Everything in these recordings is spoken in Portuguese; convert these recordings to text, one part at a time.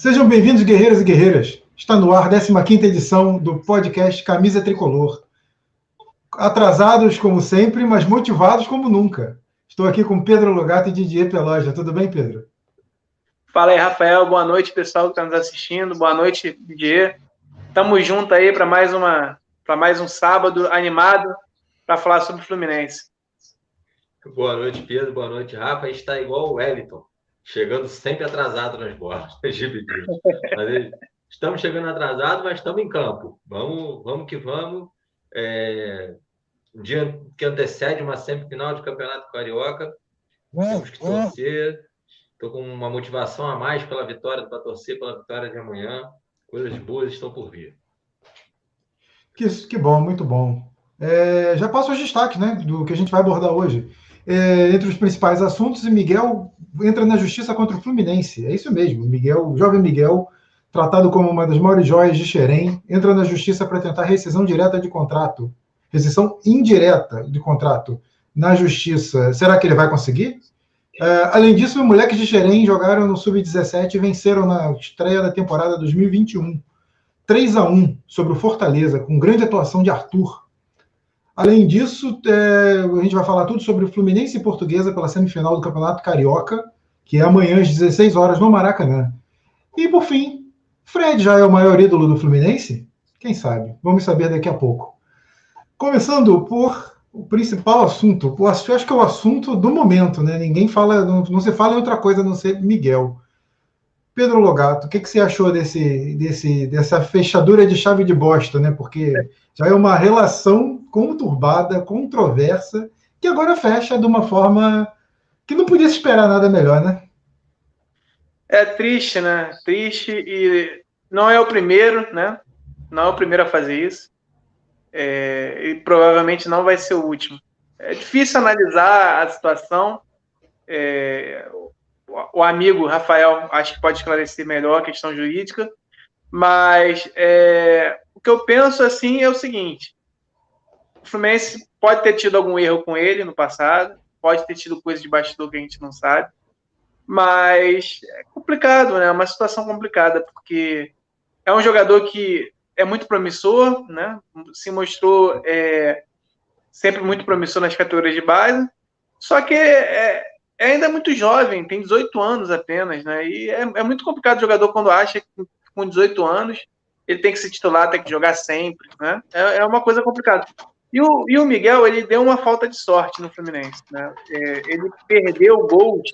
Sejam bem-vindos, guerreiros e guerreiras. Está no ar a 15 edição do podcast Camisa Tricolor. Atrasados como sempre, mas motivados como nunca. Estou aqui com Pedro Logato e Didier Peloja. Tudo bem, Pedro? Fala aí, Rafael. Boa noite, pessoal que está nos assistindo. Boa noite, Didier. Tamo junto aí para mais uma para mais um sábado animado para falar sobre o Fluminense. Boa noite, Pedro. Boa noite, Rafa. A gente está igual o Wellington, chegando sempre atrasado nas bolas. estamos chegando atrasado, mas estamos em campo. Vamos, vamos que vamos. É, um dia que antecede uma semifinal de Campeonato Carioca. Temos que torcer. Estou com uma motivação a mais pela vitória, para torcer pela vitória de amanhã. Coisas boas estão por vir. Que, que bom, muito bom. É, já passo os destaques né, do que a gente vai abordar hoje é, entre os principais assuntos e Miguel entra na justiça contra o Fluminense. É isso mesmo, Miguel, jovem Miguel, tratado como uma das maiores joias de Xerém, entra na justiça para tentar rescisão direta de contrato, rescisão indireta de contrato na justiça. Será que ele vai conseguir? É, além disso, os moleques de Xerém jogaram no Sub-17 e venceram na estreia da temporada 2021. 3 a 1 sobre o Fortaleza, com grande atuação de Arthur. Além disso, é, a gente vai falar tudo sobre o Fluminense e Portuguesa pela semifinal do Campeonato Carioca, que é amanhã às 16 horas no Maracanã. E por fim, Fred já é o maior ídolo do Fluminense? Quem sabe? Vamos saber daqui a pouco. Começando por o principal assunto, acho que é o assunto do momento, né? Ninguém fala, não, não se fala em outra coisa a não ser Miguel. Pedro Logato, o que, que você achou desse, desse, dessa fechadura de chave de bosta, né? Porque já é uma relação conturbada, controversa, que agora fecha de uma forma que não podia esperar nada melhor, né? É triste, né? Triste e não é o primeiro, né? Não é o primeiro a fazer isso. É, e provavelmente não vai ser o último. É difícil analisar a situação. É, o amigo Rafael acho que pode esclarecer melhor a questão jurídica, mas é, o que eu penso assim é o seguinte: o Fluminense pode ter tido algum erro com ele no passado, pode ter tido coisa de bastidor que a gente não sabe, mas é complicado, né? É uma situação complicada, porque é um jogador que é muito promissor, né? Se mostrou é, sempre muito promissor nas categorias de base, só que é, é ainda muito jovem, tem 18 anos apenas, né? E é, é muito complicado o jogador quando acha que com 18 anos ele tem que se titular, tem que jogar sempre, né? É, é uma coisa complicada. E o, e o Miguel, ele deu uma falta de sorte no Fluminense. Né? É, ele perdeu gols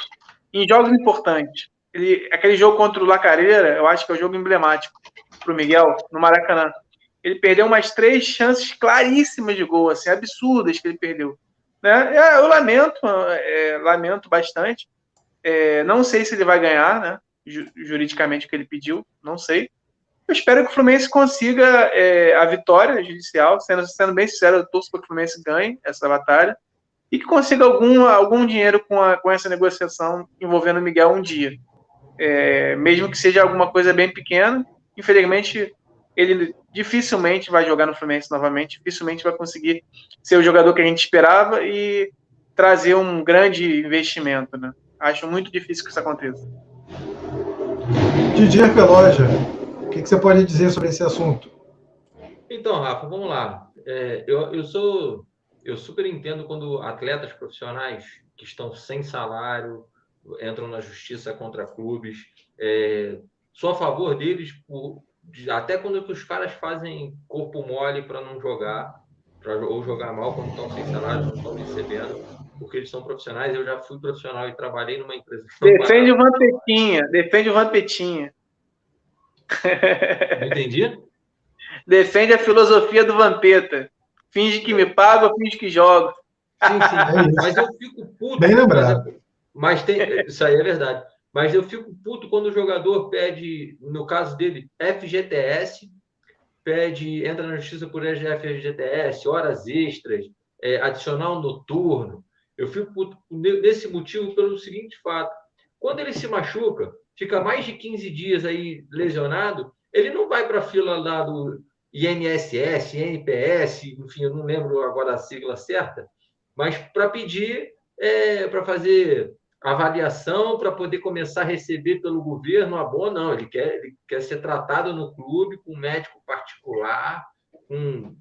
em jogos importantes. Ele, aquele jogo contra o Lacareira, eu acho que é o jogo emblemático para o Miguel, no Maracanã. Ele perdeu umas três chances claríssimas de gol, assim, absurdas que ele perdeu. Né? É, eu lamento, é, lamento bastante. É, não sei se ele vai ganhar, né? Juridicamente o que ele pediu, não sei. Eu espero que o Fluminense consiga é, a vitória judicial, sendo, sendo bem sincero, eu torço para que o Fluminense ganhe essa batalha e que consiga algum, algum dinheiro com, a, com essa negociação envolvendo o Miguel um dia. É, mesmo que seja alguma coisa bem pequena, infelizmente ele dificilmente vai jogar no Fluminense novamente, dificilmente vai conseguir ser o jogador que a gente esperava e trazer um grande investimento. Né? Acho muito difícil que isso aconteça. Didier Peloja, que, que você pode dizer sobre esse assunto? Então, Rafa, vamos lá. É, eu, eu sou. Eu super entendo quando atletas profissionais que estão sem salário entram na justiça contra clubes. É, sou a favor deles, por, até quando os caras fazem corpo mole para não jogar, pra, ou jogar mal quando estão sem salário, não estão recebendo, porque eles são profissionais. Eu já fui profissional e trabalhei numa empresa. Defende o Vampetinha, defende o Vampetinha. Entendi? Defende a filosofia do Vampeta. Finge que me paga, finge que joga. Sim, sim. mas eu fico puto. Bem lembrado. Mas tem, isso aí é verdade. Mas eu fico puto quando o jogador pede, no caso dele, FGTS, pede, entra na justiça por FGTS, horas extras, é, adicional noturno. Eu fico puto nesse motivo pelo seguinte fato. Quando ele se machuca, fica mais de 15 dias aí lesionado, ele não vai para a fila lá do INSS, INPS, enfim, eu não lembro agora a sigla certa, mas para pedir, é, para fazer avaliação para poder começar a receber pelo governo a boa, não. Ele quer, ele quer ser tratado no clube com um médico particular, com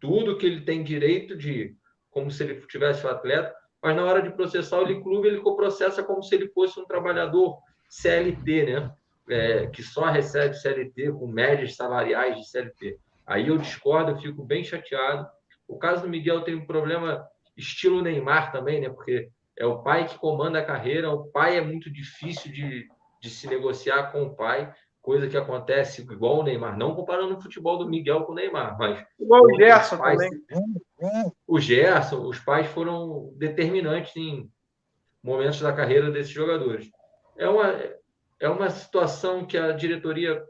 tudo que ele tem direito de, como se ele tivesse um atleta, mas na hora de processar o clube, ele processa como se ele fosse um trabalhador CLT, né? É, que só recebe CLT, com médias salariais de CLT. Aí eu discordo, eu fico bem chateado. O caso do Miguel tem um problema estilo Neymar também, né? Porque é o pai que comanda a carreira, o pai é muito difícil de, de se negociar com o pai, coisa que acontece igual o Neymar, não comparando o futebol do Miguel com o Neymar, mas igual o Gerson pais, também. O Gerson, os pais foram determinantes em momentos da carreira desses jogadores. É uma é uma situação que a diretoria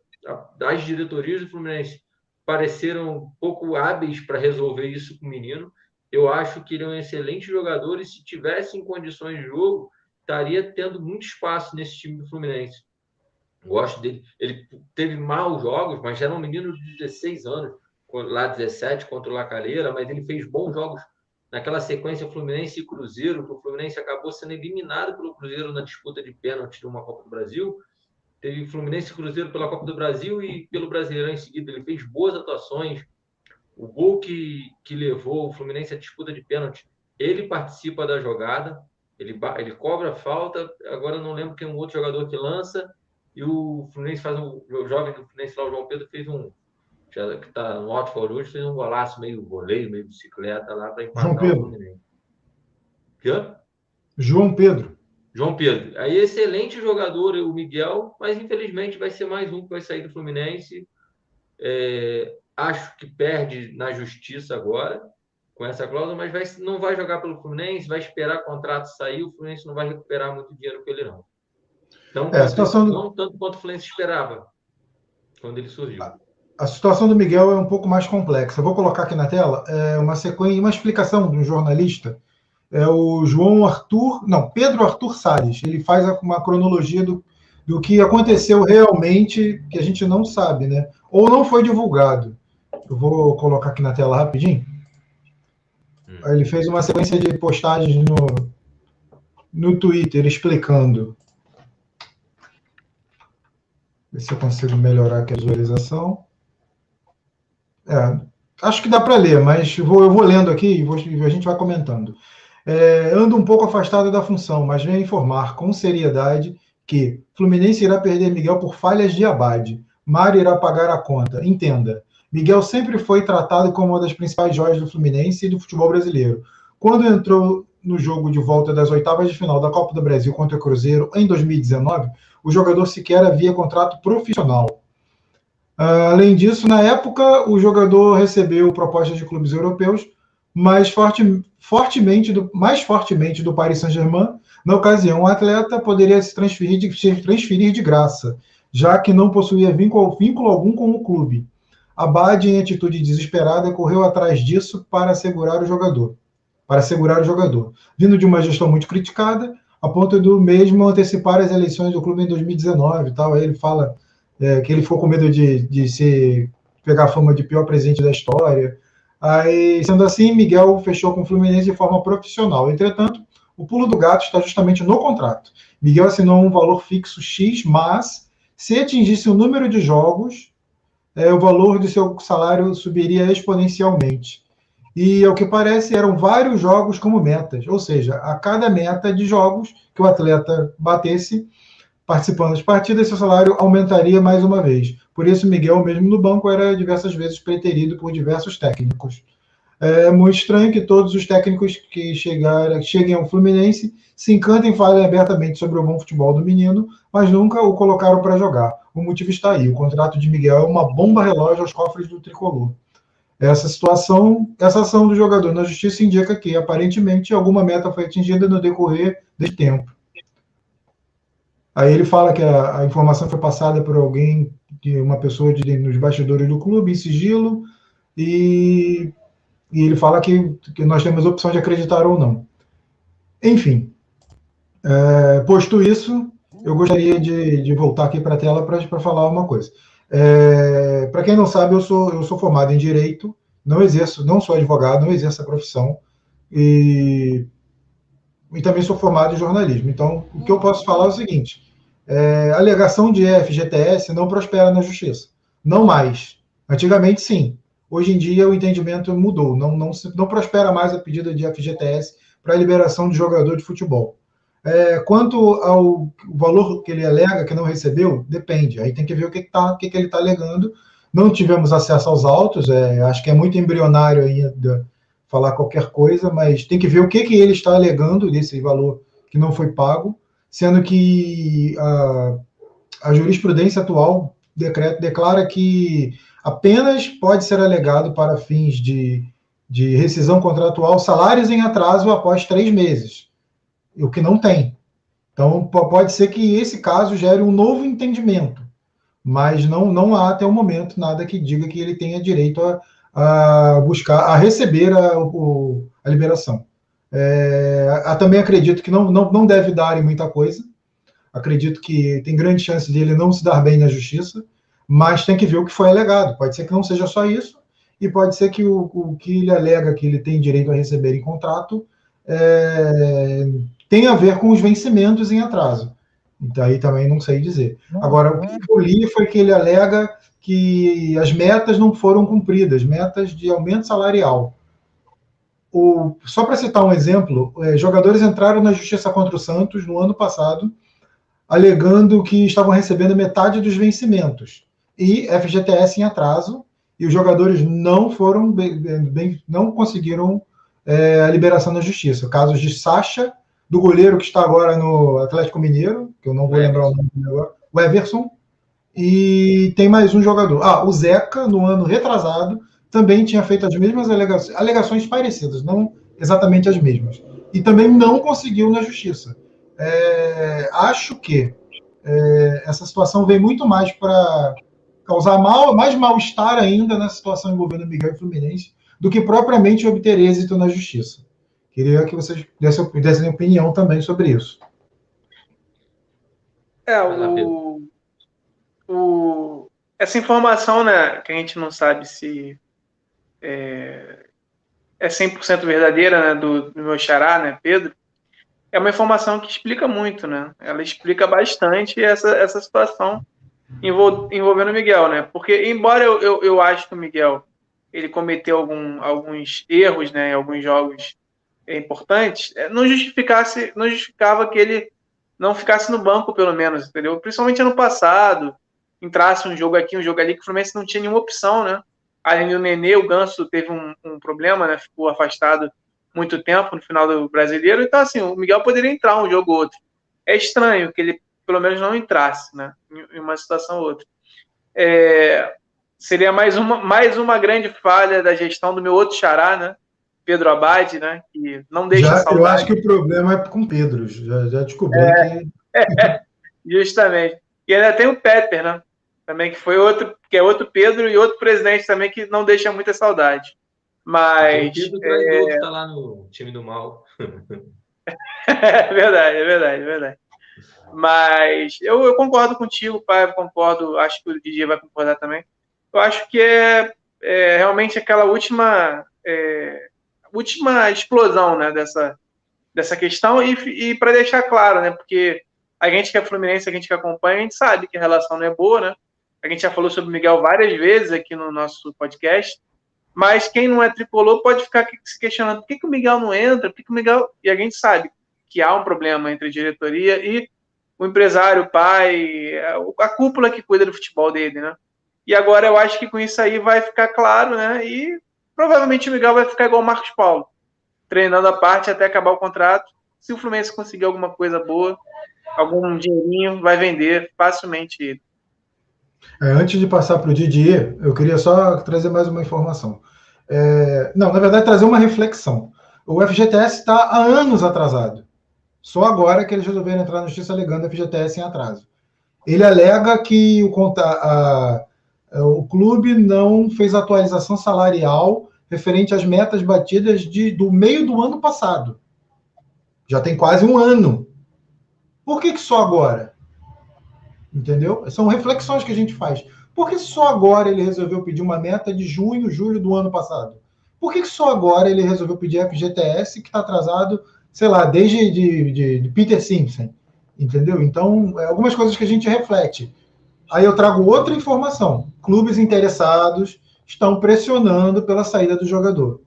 das diretorias do Fluminense pareceram pouco hábeis para resolver isso com o menino eu acho que ele é um excelente jogador e se tivesse em condições de jogo, estaria tendo muito espaço nesse time do Fluminense. Gosto dele. Ele teve maus jogos, mas era um menino de 16 anos, lá 17 contra o Lacareira, mas ele fez bons jogos naquela sequência Fluminense e Cruzeiro, que o Fluminense acabou sendo eliminado pelo Cruzeiro na disputa de pênalti de uma Copa do Brasil. Teve Fluminense e Cruzeiro pela Copa do Brasil e pelo Brasileirão em seguida. Ele fez boas atuações, o gol que, que levou o Fluminense à disputa de pênalti, ele participa da jogada, ele, ele cobra a falta, agora não lembro quem é um outro jogador que lança, e o Fluminense faz um. O jovem do Fluminense lá, o João Pedro, fez um. Já, que está no Alto Forúcio, fez um golaço meio goleiro, meio bicicleta lá para empatar João Pedro. o Fluminense. Quê? João Pedro. João Pedro. Aí, excelente jogador, o Miguel, mas infelizmente vai ser mais um que vai sair do Fluminense. É, Acho que perde na justiça agora com essa cláusula, mas vai, não vai jogar pelo Fluminense, vai esperar o contrato sair, o Fluminense não vai recuperar muito dinheiro com ele, não. Então, é, a situação não tanto quanto o Fluminense esperava quando ele surgiu. A, a situação do Miguel é um pouco mais complexa. Eu vou colocar aqui na tela é uma sequência, uma explicação de um jornalista, é o João Arthur, não, Pedro Arthur Salles. Ele faz uma cronologia do, do que aconteceu realmente, que a gente não sabe, né? Ou não foi divulgado. Eu vou colocar aqui na tela rapidinho. Hum. Ele fez uma sequência de postagens no, no Twitter explicando. Ver se eu consigo melhorar aqui a visualização. É, acho que dá para ler, mas vou, eu vou lendo aqui e vou, a gente vai comentando. É, ando um pouco afastado da função, mas venho informar com seriedade que Fluminense irá perder Miguel por falhas de Abade. Mário irá pagar a conta. Entenda, Miguel sempre foi tratado como uma das principais joias do Fluminense e do futebol brasileiro. Quando entrou no jogo de volta das oitavas de final da Copa do Brasil contra o Cruzeiro em 2019, o jogador sequer havia contrato profissional. Uh, além disso, na época, o jogador recebeu propostas de clubes europeus, mas forte, fortemente do, mais fortemente do Paris Saint-Germain. Na ocasião, o atleta poderia se transferir de, se transferir de graça, já que não possuía vínculo, vínculo algum com o clube. Abade, em atitude desesperada, correu atrás disso para assegurar o jogador. Para assegurar o jogador. Vindo de uma gestão muito criticada, a ponto do mesmo antecipar as eleições do clube em 2019 e tal. Aí ele fala é, que ele ficou com medo de, de se pegar a fama de pior presidente da história. Aí, sendo assim, Miguel fechou com o Fluminense de forma profissional. Entretanto, o pulo do gato está justamente no contrato. Miguel assinou um valor fixo X, mas se atingisse o número de jogos é, o valor do seu salário subiria exponencialmente. E, ao que parece, eram vários jogos como metas, ou seja, a cada meta de jogos que o atleta batesse, participando das partidas, seu salário aumentaria mais uma vez. Por isso, Miguel, mesmo no banco, era diversas vezes preterido por diversos técnicos. É muito estranho que todos os técnicos que chegar, cheguem ao Fluminense se encantem e falem abertamente sobre o bom futebol do menino, mas nunca o colocaram para jogar. O motivo está aí. O contrato de Miguel é uma bomba relógio aos cofres do tricolor. Essa situação, essa ação do jogador na justiça indica que, aparentemente, alguma meta foi atingida no decorrer desse tempo. Aí ele fala que a, a informação foi passada por alguém, de uma pessoa de, nos bastidores do clube, em sigilo, e e ele fala que, que nós temos a opção de acreditar ou não. Enfim, é, posto isso, eu gostaria de, de voltar aqui para a tela para falar uma coisa. É, para quem não sabe, eu sou, eu sou formado em Direito, não exerço, não sou advogado, não exerço a profissão, e e também sou formado em jornalismo. Então, o que eu posso falar é o seguinte: é, alegação de FGTS não prospera na justiça. Não mais. Antigamente, sim. Hoje em dia, o entendimento mudou. Não, não, não prospera mais a pedida de FGTS para a liberação de jogador de futebol. É, quanto ao valor que ele alega que não recebeu, depende. Aí tem que ver o que, que, tá, o que, que ele está alegando. Não tivemos acesso aos autos, é, acho que é muito embrionário ainda falar qualquer coisa, mas tem que ver o que, que ele está alegando desse valor que não foi pago, sendo que a, a jurisprudência atual decreto, declara que apenas pode ser alegado para fins de, de rescisão contratual salários em atraso após três meses, o que não tem. Então, pode ser que esse caso gere um novo entendimento, mas não, não há até o momento nada que diga que ele tenha direito a, a buscar, a receber a, a liberação. É, também acredito que não, não, não deve dar em muita coisa. Acredito que tem grande chance de ele não se dar bem na justiça, mas tem que ver o que foi alegado. Pode ser que não seja só isso, e pode ser que o, o que ele alega que ele tem direito a receber em contrato é, tenha a ver com os vencimentos em atraso. Então, também não sei dizer. Agora, o que eu li foi que ele alega que as metas não foram cumpridas, metas de aumento salarial. O, só para citar um exemplo, é, jogadores entraram na justiça contra o Santos no ano passado, alegando que estavam recebendo metade dos vencimentos e FGTS em atraso, e os jogadores não foram bem, bem não conseguiram é, a liberação da justiça. Casos de Sacha, do goleiro que está agora no Atlético Mineiro, que eu não vou lembrar o nome agora, o Everson, e tem mais um jogador. Ah, o Zeca, no ano retrasado, também tinha feito as mesmas alegações, alegações parecidas, não exatamente as mesmas. E também não conseguiu na justiça. É, acho que é, essa situação vem muito mais para causar mal, mais mal-estar ainda na situação envolvendo Miguel e Fluminense do que propriamente obter êxito na justiça. Queria que vocês dessem, dessem opinião também sobre isso. É, o, o, essa informação, né, que a gente não sabe se é, é 100% verdadeira, né, do, do meu xará, né, Pedro, é uma informação que explica muito, né? Ela explica bastante essa, essa situação envol, envolvendo o Miguel, né? Porque, embora eu, eu, eu acho que o Miguel ele cometeu algum, alguns erros, né, em alguns jogos importantes, é, não justificasse, não justificava que ele não ficasse no banco, pelo menos, entendeu? Principalmente ano passado, entrasse um jogo aqui, um jogo ali, que o Fluminense não tinha nenhuma opção, né? Além do Nenê, o Ganso teve um, um, problema, né? Ficou afastado muito tempo no final do brasileiro. Então, assim, o Miguel poderia entrar um jogo ou outro. É estranho que ele, pelo menos, não entrasse, né? Em uma situação ou outra. É, seria mais uma, mais uma grande falha da gestão do meu outro xará, né? Pedro Abade, né? Que não deixa já, saudade. Eu acho que o problema é com Pedro. Já, já descobri é, que. É, justamente. E ainda tem o Peter, né? também, que foi outro, que é outro Pedro e outro presidente também que não deixa muita saudade. Mas. O Pedro é... está lá no time do mal. é verdade, é verdade, é verdade. Mas eu, eu concordo contigo, pai, concordo, acho que o DJ vai concordar também. Eu acho que é, é realmente aquela última é, última explosão né, dessa, dessa questão e, e para deixar claro, né, porque a gente que é Fluminense, a gente que acompanha, a gente sabe que a relação não é boa, né? A gente já falou sobre o Miguel várias vezes aqui no nosso podcast, mas quem não é tricolor pode ficar se questionando por que, que o Miguel não entra, por que, que o Miguel. E a gente sabe que há um problema entre a diretoria e o empresário, o pai, a cúpula que cuida do futebol dele, né? E agora eu acho que com isso aí vai ficar claro, né? E provavelmente o Miguel vai ficar igual o Marcos Paulo, treinando a parte até acabar o contrato. Se o Fluminense conseguir alguma coisa boa, algum dinheirinho, vai vender facilmente ele. É, antes de passar para o Didier, eu queria só trazer mais uma informação. É, não, na verdade, trazer uma reflexão. O FGTS está há anos atrasado. Só agora que eles resolveram entrar na justiça alegando FGTS em atraso. Ele alega que o, a, a, o clube não fez atualização salarial referente às metas batidas de, do meio do ano passado. Já tem quase um ano. Por que, que só agora? Entendeu? São reflexões que a gente faz. Por que só agora ele resolveu pedir uma meta de junho, julho do ano passado? Por que só agora ele resolveu pedir FGTS, que está atrasado sei lá, desde de, de, de Peter Simpson, entendeu? Então, é algumas coisas que a gente reflete. Aí eu trago outra informação. Clubes interessados estão pressionando pela saída do jogador.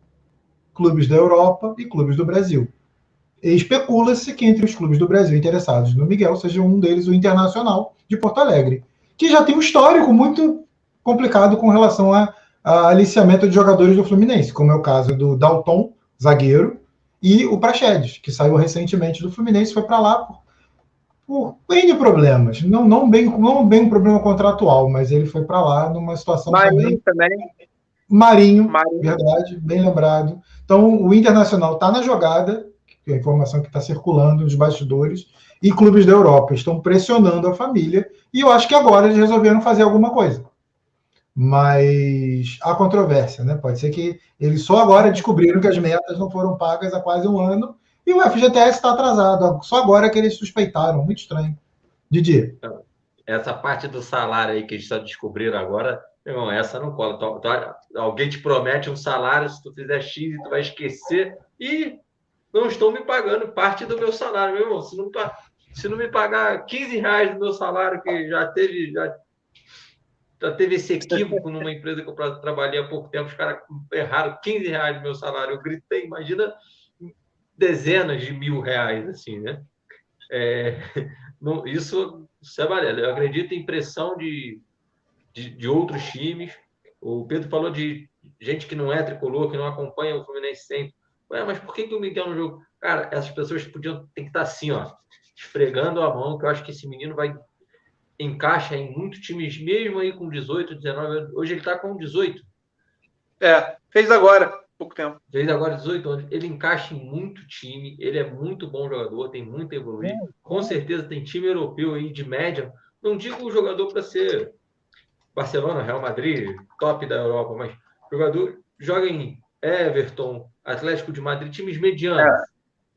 Clubes da Europa e clubes do Brasil. Especula-se que entre os clubes do Brasil interessados no Miguel seja um deles o Internacional de Porto Alegre, que já tem um histórico muito complicado com relação a, a aliciamento de jogadores do Fluminense, como é o caso do Dalton, zagueiro, e o Praxedes, que saiu recentemente do Fluminense, foi para lá por, por N problemas. Não, não, bem, não bem um problema contratual, mas ele foi para lá numa situação Marinho também. também. Marinho, Marinho, verdade, bem lembrado. Então, o Internacional está na jogada, é a informação que está circulando nos bastidores, e clubes da Europa estão pressionando a família, e eu acho que agora eles resolveram fazer alguma coisa. Mas há controvérsia, né? Pode ser que eles só agora descobriram que as metas não foram pagas há quase um ano, e o FGTS está atrasado. Só agora que eles suspeitaram. Muito estranho. Didi. Essa parte do salário aí que eles só descobriram agora, irmão, essa não cola. Alguém te promete um salário, se tu fizer X, tu vai esquecer. E não estão me pagando parte do meu salário, meu irmão. Se não, se não me pagar 15 reais do meu salário, que já teve, já, já teve esse equívoco numa empresa que eu trabalhei há pouco tempo, os caras erraram 15 reais do meu salário. Eu gritei, imagina dezenas de mil reais, assim, né? É, não, isso, isso é. Eu acredito em pressão de, de, de, outros times. O Pedro falou de gente que não é tricolor, que não acompanha o Fluminense sempre. Ué, mas por que, que o Miguel no jogo? Cara, essas pessoas podiam ter que estar assim, ó, esfregando a mão, que eu acho que esse menino vai encaixa em muitos times, mesmo aí com 18, 19. Hoje ele está com 18. É, fez agora pouco tempo. Fez agora 18 anos. Ele encaixa em muito time, ele é muito bom jogador, tem muito a evoluir. Com certeza tem time europeu aí de média. Não digo o jogador para ser Barcelona, Real Madrid, top da Europa, mas jogador joga em Everton, Atlético de Madrid, times medianos.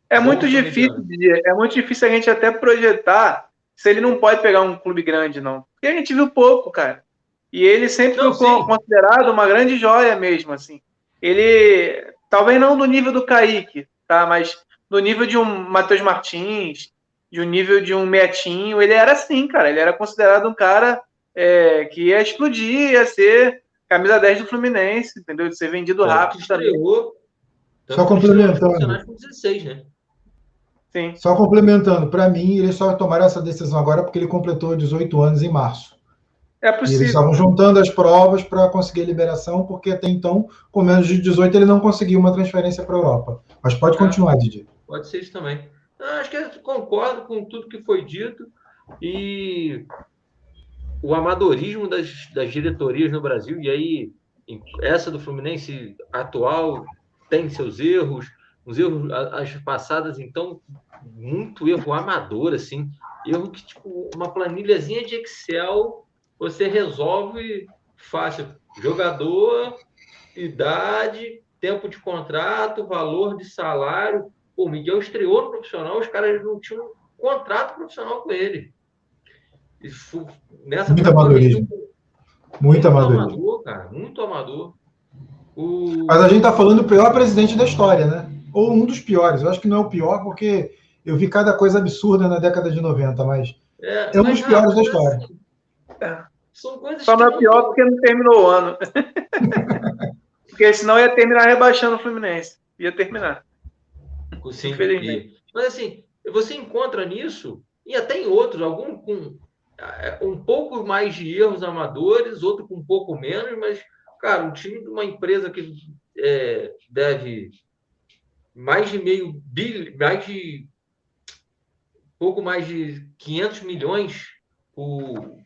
É, é muito difícil, é muito difícil a gente até projetar se ele não pode pegar um clube grande, não. Porque a gente viu pouco, cara. E ele sempre não, foi sim. considerado uma grande joia mesmo, assim ele talvez não do nível do Kaique, tá? Mas do nível de um Matheus Martins, de um nível de um Metinho, ele era assim, cara. Ele era considerado um cara é, que ia explodir, ia ser camisa 10 do Fluminense, entendeu? De ser vendido rápido também. Só complementando. 16, né? Sim. Só complementando, para mim, eles só tomaram essa decisão agora porque ele completou 18 anos em março. É possível. eles estavam juntando as provas para conseguir a liberação, porque até então, com menos de 18, ele não conseguiu uma transferência para a Europa. Mas pode continuar, é, Didi. Pode ser isso também. Acho que eu concordo com tudo que foi dito e o amadorismo das, das diretorias no Brasil, e aí essa do Fluminense atual tem seus erros, os erros, as passadas, então, muito erro amador, assim, erro que, tipo, uma planilhazinha de Excel você resolve fácil. Jogador, idade, tempo de contrato, valor de salário. O Miguel estreou no profissional, os caras não tinham contrato profissional com ele. Isso, nessa muito amadorismo. Muito, muito amadorismo. amador, cara. Muito amador. O... Mas a gente está falando do pior presidente da história, né? Ou um dos piores. Eu acho que não é o pior, porque eu vi cada coisa absurda na década de 90, mas é, é um dos piores da história. Assim, é. São coisas Só não é pior porque não terminou o ano. porque senão ia terminar rebaixando o Fluminense. Ia terminar. Sim, Infelizmente. Mas assim, você encontra nisso, e até em outros, algum com é, um pouco mais de erros amadores, outro com um pouco menos, mas, cara, um time de uma empresa que é, deve mais de meio bilhão, mais de pouco mais de 500 milhões por,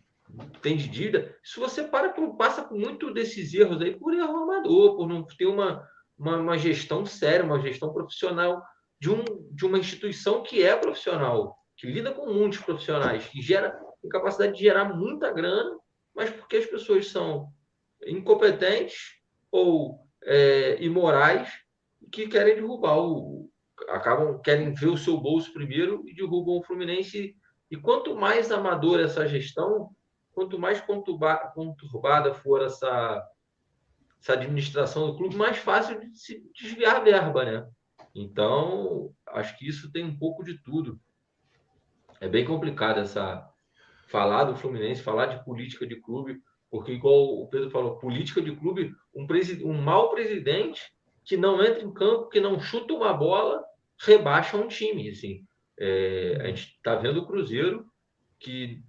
tem de dívida, se você para por, passa por muito desses erros aí por erro amador, por não ter uma, uma, uma, gestão séria, uma gestão profissional de, um, de uma instituição que é profissional, que lida com muitos profissionais, que gera capacidade de gerar muita grana, mas porque as pessoas são incompetentes ou é, imorais que querem derrubar o acabam querem ver o seu bolso primeiro e derrubam o Fluminense. E quanto mais amador essa gestão quanto mais conturbada for essa, essa administração do clube, mais fácil de se desviar a verba, né? Então, acho que isso tem um pouco de tudo. É bem complicado essa falar do Fluminense, falar de política de clube, porque igual o Pedro falou, política de clube, um, um mau presidente que não entra em campo, que não chuta uma bola, rebaixa um time. Assim. É, a gente está vendo o Cruzeiro, que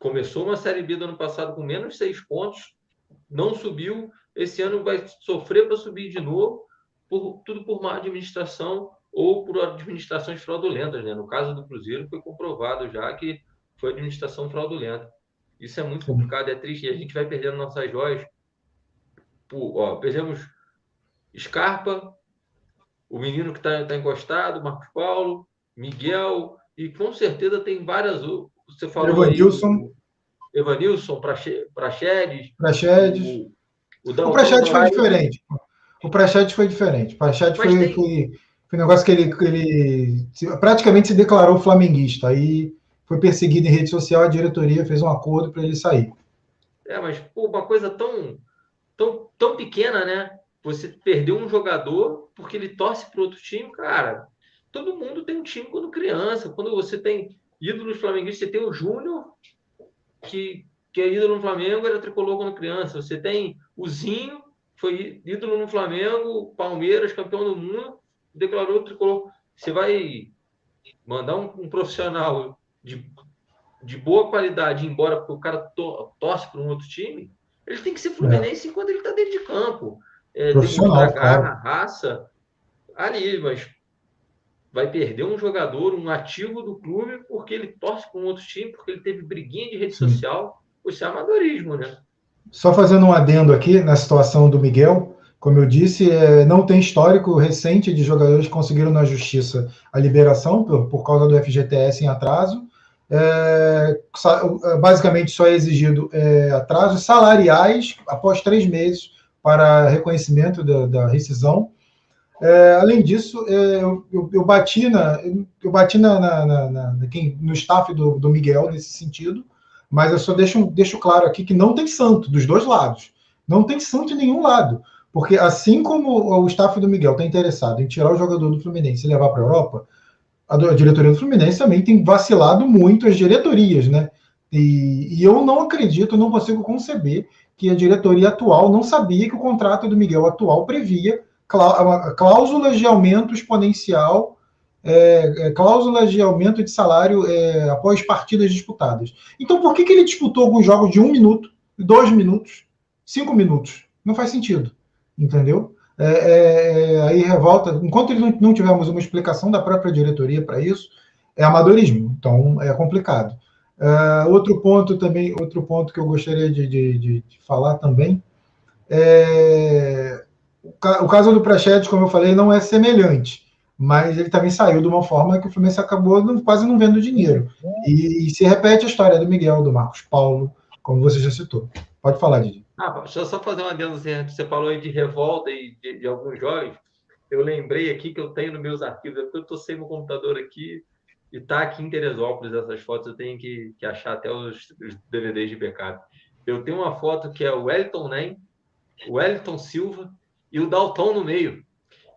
começou uma Série B do ano passado com menos seis pontos, não subiu, esse ano vai sofrer para subir de novo, por, tudo por má administração ou por administrações fraudulentas. Né? No caso do Cruzeiro, foi comprovado já que foi administração fraudulenta. Isso é muito complicado, é triste, e a gente vai perdendo nossas joias. Por, ó, perdemos Scarpa, o menino que está tá encostado, Marcos Paulo, Miguel, e com certeza tem várias. Você falou Evanilson. Evanilson, Praxedes. Praxedes. O, o, o Praxedes foi diferente. O Praxedes foi diferente. O Praxedes foi, tem... foi, foi, um negócio que ele, ele praticamente se declarou flamenguista. Aí foi perseguido em rede social, a diretoria fez um acordo para ele sair. É, mas pô, uma coisa tão, tão, tão pequena, né? Você perdeu um jogador porque ele torce para outro time, cara. Todo mundo tem um time quando criança. Quando você tem ídolos flamenguistas, você tem o Júnior, que, que é ídolo no Flamengo, era tricolor quando criança. Você tem o Zinho, foi ídolo no Flamengo, Palmeiras, campeão do mundo, declarou tricolor. Você vai mandar um, um profissional de, de boa qualidade embora porque o cara to, torce para um outro time, ele tem que ser fluminense é. enquanto ele está dentro de campo. É, demonstrar garra, raça ali, mas vai perder um jogador, um ativo do clube, porque ele torce para um outro time, porque ele teve briguinha de rede Sim. social. Isso é amadorismo, né? Só fazendo um adendo aqui na situação do Miguel, como eu disse, é, não tem histórico recente de jogadores que conseguiram na justiça a liberação por, por causa do FGTS em atraso. É, basicamente só é exigido é, atrasos salariais após três meses para reconhecimento da, da rescisão. É, além disso, é, eu, eu, bati, na, eu bati na, na, na, na no staff do, do, Miguel nesse sentido, mas eu só deixo, deixo claro aqui que não tem santo dos dois lados. Não tem santo em nenhum lado. Porque assim como o staff do Miguel está interessado em tirar o jogador do Fluminense e levar para a Europa, a diretoria do Fluminense também tem vacilado muito as diretorias, né? E, e eu não acredito, não consigo conceber que a diretoria atual não sabia que o contrato do Miguel atual previa cláusulas de aumento exponencial, é, é, cláusulas de aumento de salário é, após partidas disputadas. Então, por que, que ele disputou alguns jogos de um minuto, dois minutos, cinco minutos? Não faz sentido, entendeu? É, é, é aí revolta. Enquanto não, não tivermos uma explicação da própria diretoria para isso, é amadorismo. Então, é complicado. Outro ponto também, outro ponto que eu gostaria de, de, de falar também é o, ca, o caso do Prachedes, como eu falei, não é semelhante, mas ele também saiu de uma forma que o Fluminense acabou não, quase não vendo dinheiro. E, e, se repete a história do Miguel, do Marcos Paulo, como você já citou. Pode falar, Didi. Ah, deixa eu só fazer uma adendo, assim, você falou aí de revolta e de, de alguns jogos. Eu lembrei aqui que eu tenho nos meus arquivos, é porque eu estou sem meu computador aqui, e tá aqui em Teresópolis essas fotos, eu tenho que, que achar até os, os, DVDs de backup. Eu tenho uma foto que é o Wellington o Wellington Silva e o Dalton no meio.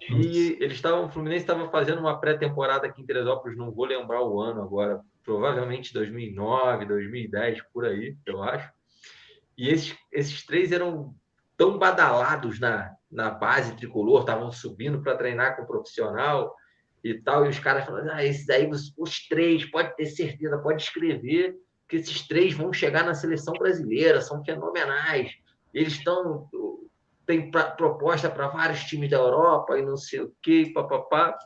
E eles estavam, o Fluminense estava fazendo uma pré-temporada aqui em Teresópolis, não vou lembrar o ano agora, provavelmente 2009, 2010, por aí, eu acho. E esses, esses três eram tão badalados na, na base tricolor, estavam subindo para treinar com o profissional e tal, e os caras falando, ah, esses aí, os, os três, pode ter certeza, pode escrever que esses três vão chegar na seleção brasileira, são fenomenais. Eles estão. Tem pra, proposta para vários times da Europa e não sei o quê, papapá.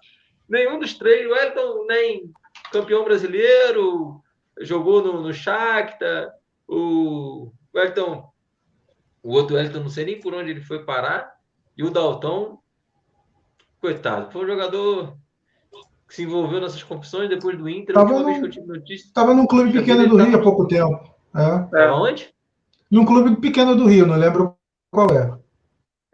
Nenhum dos três, o Elton nem campeão brasileiro, jogou no, no Shakhtar, o, Elton, o outro Elton, não sei nem por onde ele foi parar, e o Dalton, coitado, foi um jogador que se envolveu nessas competições depois do Inter. Tava, num, notícia, tava num clube pequeno do Rio há pouco tempo. É. é. Onde? Num clube pequeno do Rio, não lembro qual é.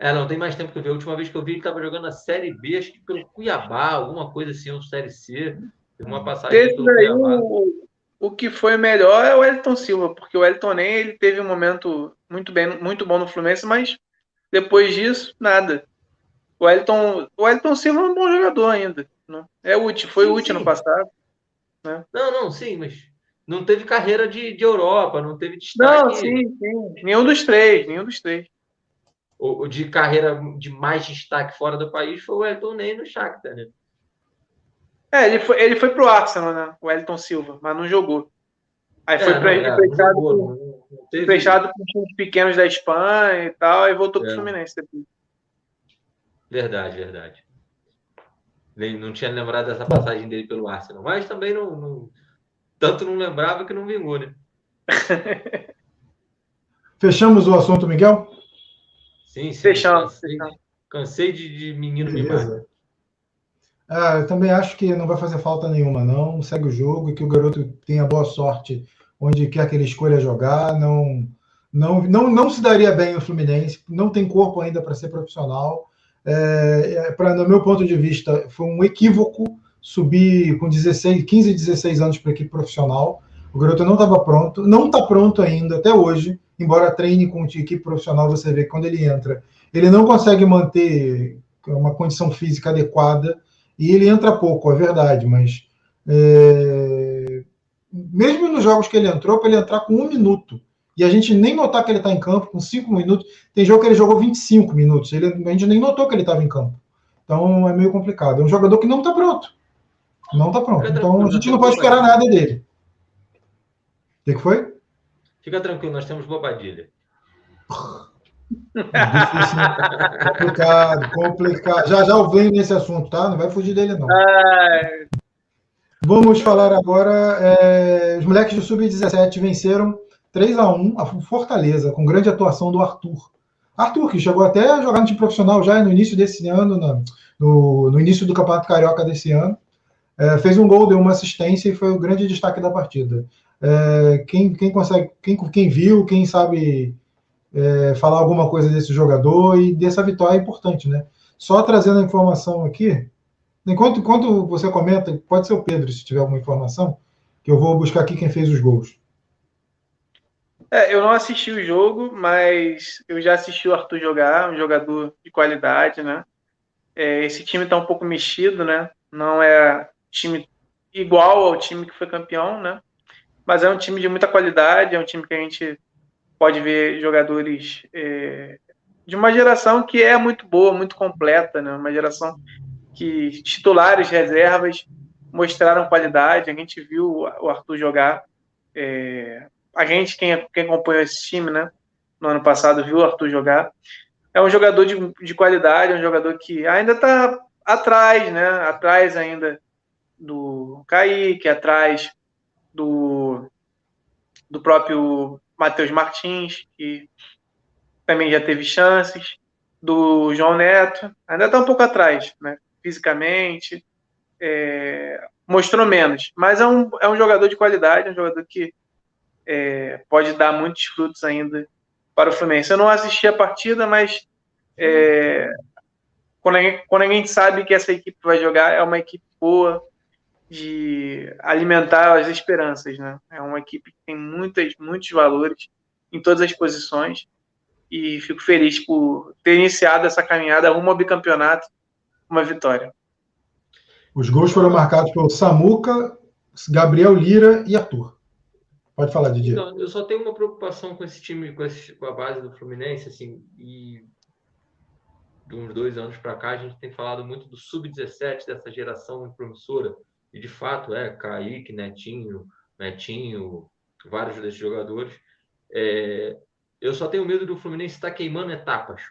É, não, tem mais tempo que eu vi. A última vez que eu vi, ele estava jogando a Série B, acho que pelo Cuiabá, alguma coisa assim, ou Série C. Uma passagem pelo Cuiabá. O, o que foi melhor é o Elton Silva, porque o Elton nem ele teve um momento muito, bem, muito bom no Fluminense, mas depois disso, nada. O Elton, o Elton Silva é um bom jogador ainda. Né? É útil, foi sim, útil sim. no passado. Né? Não, não, sim, mas não teve carreira de, de Europa, não teve destaque. Não, sim, sim. Nenhum dos três, nenhum dos três. O, o de carreira de mais destaque fora do país foi o Elton Ney no Shakhtar, né? É, ele foi, ele foi pro Arsenal, né? O Elton Silva, mas não jogou. Aí é, foi pra, é, fechado, jogou, com, teve... fechado com times pequenos da Espanha e tal, e voltou é. pro Fluminense depois. Verdade, verdade. Não tinha lembrado dessa passagem dele pelo Arsenal, mas também não, não tanto não lembrava que não vingou, né? Fechamos o assunto, Miguel? Sim, sim. Fechamos. Cansei, cansei de, de menino Beleza. Ah, eu também acho que não vai fazer falta nenhuma, não. Segue o jogo e que o garoto tenha boa sorte onde quer que ele escolha jogar. Não, não, não, não se daria bem no Fluminense, não tem corpo ainda para ser profissional. É, é pra, no meu ponto de vista, foi um equívoco subir com 16, 15, 16 anos para equipe profissional. O garoto não estava pronto, não está pronto ainda até hoje, embora treine com equipe profissional, você vê que quando ele entra, ele não consegue manter uma condição física adequada e ele entra pouco, é verdade, mas é, mesmo nos jogos que ele entrou, para ele entrar com um minuto e a gente nem notar que ele está em campo com cinco minutos, tem jogo que ele jogou 25 minutos, ele, a gente nem notou que ele estava em campo. Então é meio complicado. É um jogador que não está pronto. Não está pronto. Então a gente não pode esperar nada dele. O que, que foi? Fica tranquilo, nós temos bobadilha. Difícil, complicado, complicado. Já já eu venho nesse assunto, tá? Não vai fugir dele, não. Ai. Vamos falar agora. É, os moleques do Sub-17 venceram 3 a 1 a Fortaleza, com grande atuação do Arthur. Arthur, que chegou até a jogar no time profissional já no início desse ano, no, no, no início do Campeonato Carioca desse ano. É, fez um gol, deu uma assistência e foi o grande destaque da partida. É, quem, quem consegue, quem, quem viu, quem sabe é, falar alguma coisa desse jogador e dessa vitória é importante, né? Só trazendo a informação aqui, enquanto, enquanto você comenta, pode ser o Pedro, se tiver alguma informação, que eu vou buscar aqui quem fez os gols. É, eu não assisti o jogo, mas eu já assisti o Arthur jogar, um jogador de qualidade, né? É, esse time está um pouco mexido, né? Não é time igual ao time que foi campeão, né? Mas é um time de muita qualidade, é um time que a gente pode ver jogadores é, de uma geração que é muito boa, muito completa, né? Uma geração que titulares, reservas mostraram qualidade. A gente viu o Arthur jogar. É, a gente, quem, quem acompanhou esse time, né? No ano passado, viu o Arthur jogar. É um jogador de, de qualidade, é um jogador que ainda está atrás, né? Atrás ainda do Kaique, atrás do, do próprio Matheus Martins, que também já teve chances, do João Neto, ainda está um pouco atrás, né? fisicamente, é, mostrou menos, mas é um, é um jogador de qualidade, é um jogador que é, pode dar muitos frutos ainda para o Fluminense. Eu não assisti a partida, mas é, quando, a quando a gente sabe que essa equipe vai jogar, é uma equipe boa, de alimentar as esperanças, né? É uma equipe que tem muitas, muitos valores em todas as posições e fico feliz por ter iniciado essa caminhada rumo ao bicampeonato, uma vitória. Os gols foram marcados pelo Samuca, Gabriel Lira e Arthur. Pode falar, Didi. Não, eu só tenho uma preocupação com esse time, com, esse, com a base do Fluminense, assim, e de uns dois anos para cá a gente tem falado muito do sub-17 dessa geração promissora e de fato é Kaique, Netinho, Netinho, vários desses jogadores. É, eu só tenho medo do Fluminense estar queimando etapas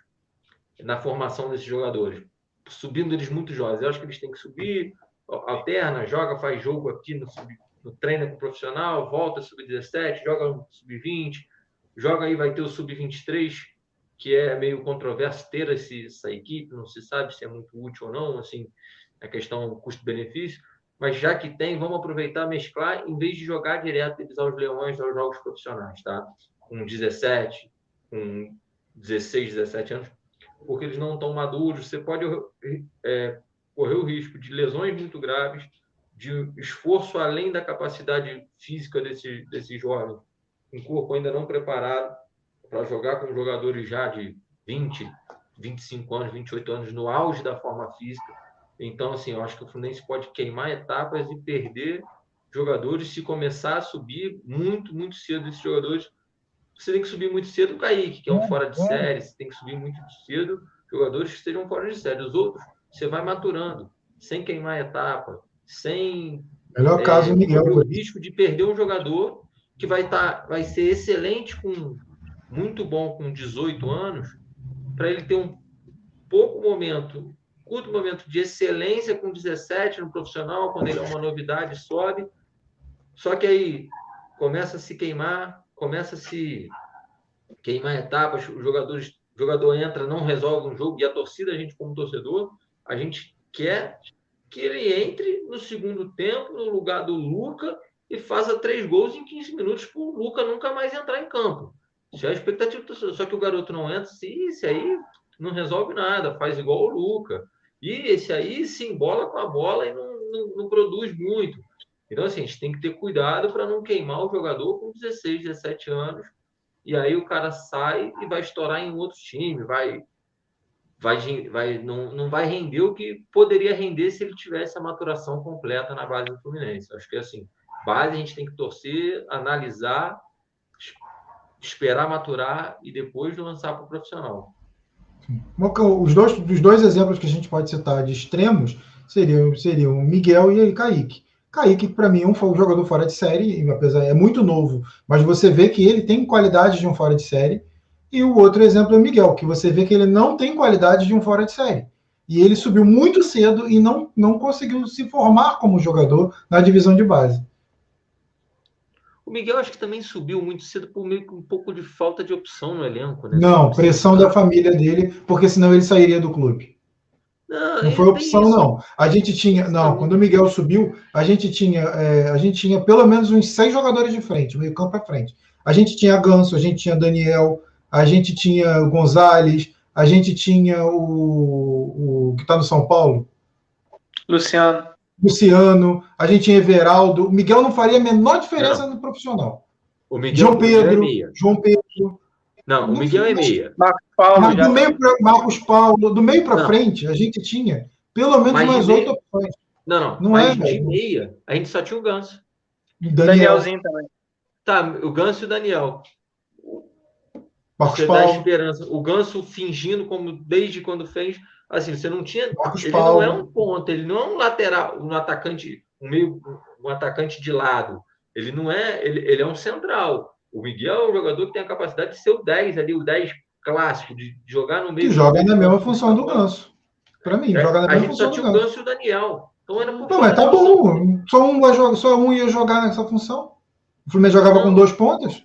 na formação desses jogadores, subindo eles muito jovens. Eu acho que eles têm que subir, alterna, joga, faz jogo aqui no, sub, no treino com o profissional, volta sub-17, joga no sub-20, joga aí, vai ter o sub-23, que é meio controverso ter esse, essa equipe, não se sabe se é muito útil ou não, assim, a questão custo-benefício mas já que tem, vamos aproveitar mesclar, em vez de jogar direto eles aos leões aos jogos profissionais, tá? Com 17, com 16, 17 anos, porque eles não estão maduros, você pode é, correr o risco de lesões muito graves, de esforço além da capacidade física desse, desse jovem, um corpo ainda não preparado para jogar com jogadores já de 20, 25 anos, 28 anos, no auge da forma física. Então, assim, eu acho que o Fluminense pode queimar etapas e perder jogadores se começar a subir muito, muito cedo esses jogadores. Você tem que subir muito cedo o Kaique, que é um fora de série, você tem que subir muito cedo jogadores que estejam fora de série. Os outros, você vai maturando, sem queimar etapa, sem Melhor é, caso, Miguel. O risco de perder um jogador que vai, tá, vai ser excelente, com muito bom com 18 anos, para ele ter um pouco momento, curto momento de excelência com 17 no profissional, quando ele é uma novidade, sobe. Só que aí começa a se queimar, começa a se queimar etapas, os jogadores, o jogador entra, não resolve um jogo, e a torcida, a gente como torcedor, a gente quer que ele entre no segundo tempo, no lugar do Luca, e faça três gols em 15 minutos para o Luca nunca mais entrar em campo. Isso é a expectativa. Só que o garoto não entra, sim, esse aí não resolve nada, faz igual o Luca. E esse aí se embola com a bola e não, não, não produz muito. Então, assim, a gente tem que ter cuidado para não queimar o jogador com 16, 17 anos. E aí o cara sai e vai estourar em outro time, vai vai, vai, não, não vai render o que poderia render se ele tivesse a maturação completa na base do Fluminense. Acho que assim, base a gente tem que torcer, analisar, esperar maturar e depois lançar para o profissional. Os dois, os dois exemplos que a gente pode citar de extremos seriam, seriam Miguel e Kaique. Kaique, para mim, é um jogador fora de série, apesar é muito novo, mas você vê que ele tem qualidade de um fora de série e o outro exemplo é o Miguel, que você vê que ele não tem qualidade de um fora de série. E ele subiu muito cedo e não, não conseguiu se formar como jogador na divisão de base. O Miguel acho que também subiu muito cedo por meio que um pouco de falta de opção no elenco, né? Não, pressão da família dele, porque senão ele sairia do clube. Não, não foi opção, não. A gente tinha. Não, quando o Miguel subiu, a gente tinha, é, a gente tinha pelo menos uns seis jogadores de frente, meio campo à frente. A gente tinha Ganso, a gente tinha Daniel, a gente tinha o Gonzalez, a gente tinha o, o que está no São Paulo. Luciano. Luciano, a gente tinha Everaldo. O Miguel não faria a menor diferença não. no profissional. O Miguel, João Pedro. É João Pedro. Não, o Miguel é meia. Marcos Paulo. do meio pra, Marcos Paulo, do meio para frente, a gente tinha pelo menos mais umas oito opções. Não, não. Não é, de meia, a gente só tinha o Ganso. Daniel. Danielzinho também. Tá, o Ganso e o Daniel. Marcos você Paulo. dá esperança. O Ganso fingindo como desde quando fez, assim, você não tinha. Marcos ele Paulo. não é um ponto, ele não é um lateral, um atacante, um meio, um atacante de lado. Ele não é, ele, ele é um central. O Miguel é um jogador que tem a capacidade de ser o 10 ali, o 10 clássico, de jogar no meio. Que joga na mesma função do Ganso. Para mim, é, joga na mesma função. A gente só tinha o Ganso e o Daniel. Então era Não, mas tá bom. Só um, só um ia jogar nessa função. O Fluminense jogava não. com dois pontos.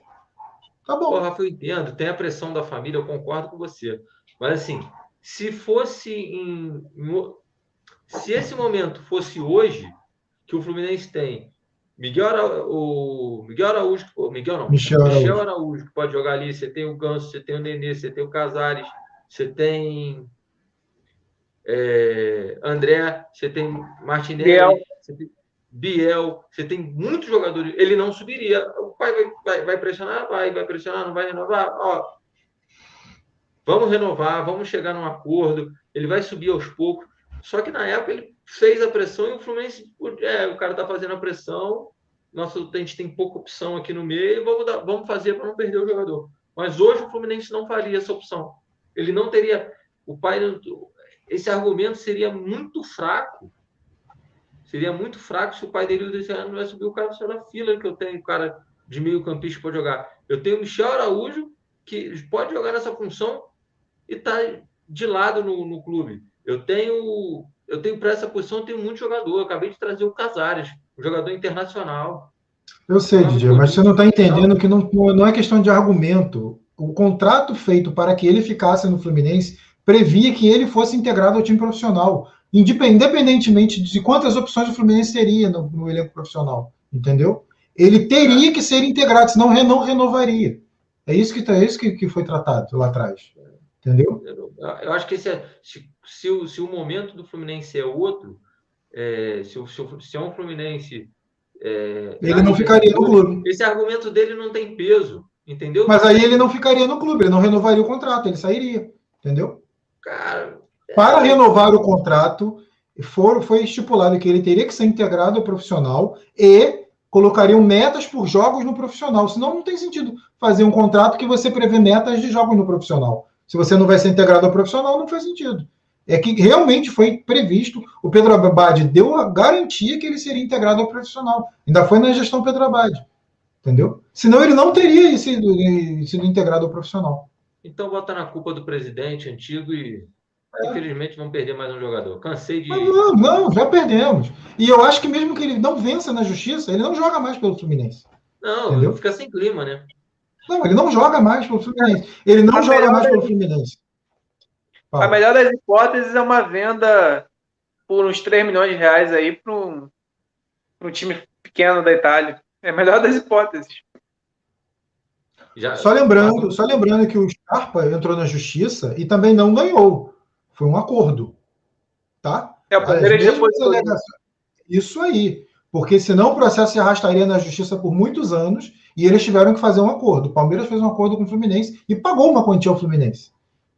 Tá bom. Pô, Rafa, eu entendo, tem a pressão da família, eu concordo com você. Mas assim, se fosse em, em, se esse momento fosse hoje, que o Fluminense tem Miguel Araújo, o Miguel Araújo, o Miguel não, Michel Araújo. Michel Araújo, que pode jogar ali, você tem o Ganso, você tem o Nenê, você tem o Casares, você tem é, André, você tem Martinelli, Biel. você tem Biel, você tem muitos jogadores, ele não subiria. O pai vai, vai, vai pressionar, vai, vai pressionar, não vai renovar. Ó, vamos renovar, vamos chegar num acordo. Ele vai subir aos poucos. Só que na época ele fez a pressão e o Fluminense, é, o cara tá fazendo a pressão. Nossa, a gente tem pouca opção aqui no meio, vamos, dar, vamos fazer para não perder o jogador. Mas hoje o Fluminense não faria essa opção. Ele não teria. O pai. Esse argumento seria muito fraco Seria muito fraco se o pai dele desse ano vai subir o cara na fila que eu tenho, o cara de meio campista para jogar. Eu tenho o Michel Araújo, que pode jogar nessa função e está de lado no, no clube. Eu tenho eu tenho para essa posição, tenho muito jogador. Eu acabei de trazer o Casares, um jogador internacional. Eu sei, Didier, mas você não está entendendo que não, não é questão de argumento. O contrato feito para que ele ficasse no Fluminense previa que ele fosse integrado ao time profissional independentemente de quantas opções o Fluminense teria no, no elenco profissional, entendeu? Ele teria que ser integrado, senão não renovaria. É isso que, tá, é isso que, que foi tratado lá atrás. Entendeu? Eu acho que esse é, se, se, o, se o momento do Fluminense é outro, é, se, se, se é um Fluminense. É, ele não ficaria no clube. Esse argumento dele não tem peso, entendeu? Mas aí ele não ficaria no clube, ele não renovaria o contrato, ele sairia, entendeu? Cara, Para renovar o contrato, for, foi estipulado que ele teria que ser integrado ao profissional e colocariam metas por jogos no profissional. Senão não tem sentido fazer um contrato que você prevê metas de jogos no profissional. Se você não vai ser integrado ao profissional, não faz sentido. É que realmente foi previsto, o Pedro Abad deu a garantia que ele seria integrado ao profissional. Ainda foi na gestão Pedro Abad. Entendeu? Senão ele não teria sido, sido integrado ao profissional. Então bota na culpa do presidente antigo e é. infelizmente vamos perder mais um jogador. Cansei de. não, não, já perdemos. E eu acho que mesmo que ele não vença na justiça, ele não joga mais pelo Fluminense. Não, entendeu? fica sem clima, né? Não, ele não joga mais pelo Fluminense. Ele não a joga mais pelo Fluminense. Fala. A melhor das hipóteses é uma venda por uns 3 milhões de reais aí para um, um time pequeno da Itália. É a melhor das hipóteses. Já... Só lembrando, só lembrando que o Scarpa entrou na justiça e também não ganhou. Foi um acordo. Tá? É, o Palmeiras depois Isso aí. Porque senão o processo se arrastaria na justiça por muitos anos e eles tiveram que fazer um acordo. O Palmeiras fez um acordo com o Fluminense e pagou uma quantia ao Fluminense.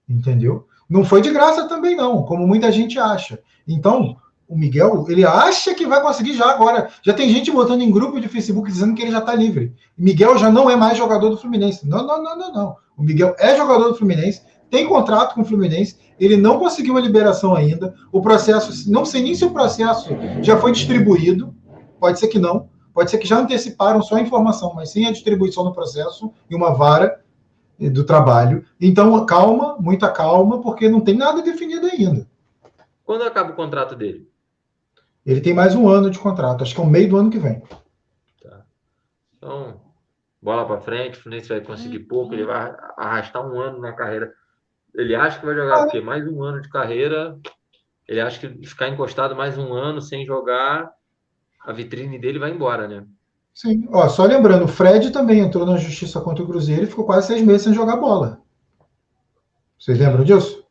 Entendeu? Não foi de graça também, não, como muita gente acha. Então, o Miguel, ele acha que vai conseguir já agora. Já tem gente botando em grupo de Facebook dizendo que ele já está livre. Miguel já não é mais jogador do Fluminense. Não, não, não, não, não. O Miguel é jogador do Fluminense, tem contrato com o Fluminense, ele não conseguiu a liberação ainda. O processo, não sei nem se o processo já foi distribuído, pode ser que não, pode ser que já anteciparam só a informação, mas sem a distribuição do processo e uma vara do trabalho. Então, calma, muita calma, porque não tem nada definido ainda. Quando acaba o contrato dele? Ele tem mais um ano de contrato, acho que é o meio do ano que vem. Tá. Então, bola para frente, o Fluminense vai conseguir pouco, ele vai arrastar um ano na carreira. Ele acha que vai jogar ah, mais um ano de carreira. Ele acha que ficar encostado mais um ano sem jogar, a vitrine dele vai embora, né? Sim. Ó, só lembrando, o Fred também entrou na justiça contra o Cruzeiro e ficou quase seis meses sem jogar bola. Vocês lembram disso?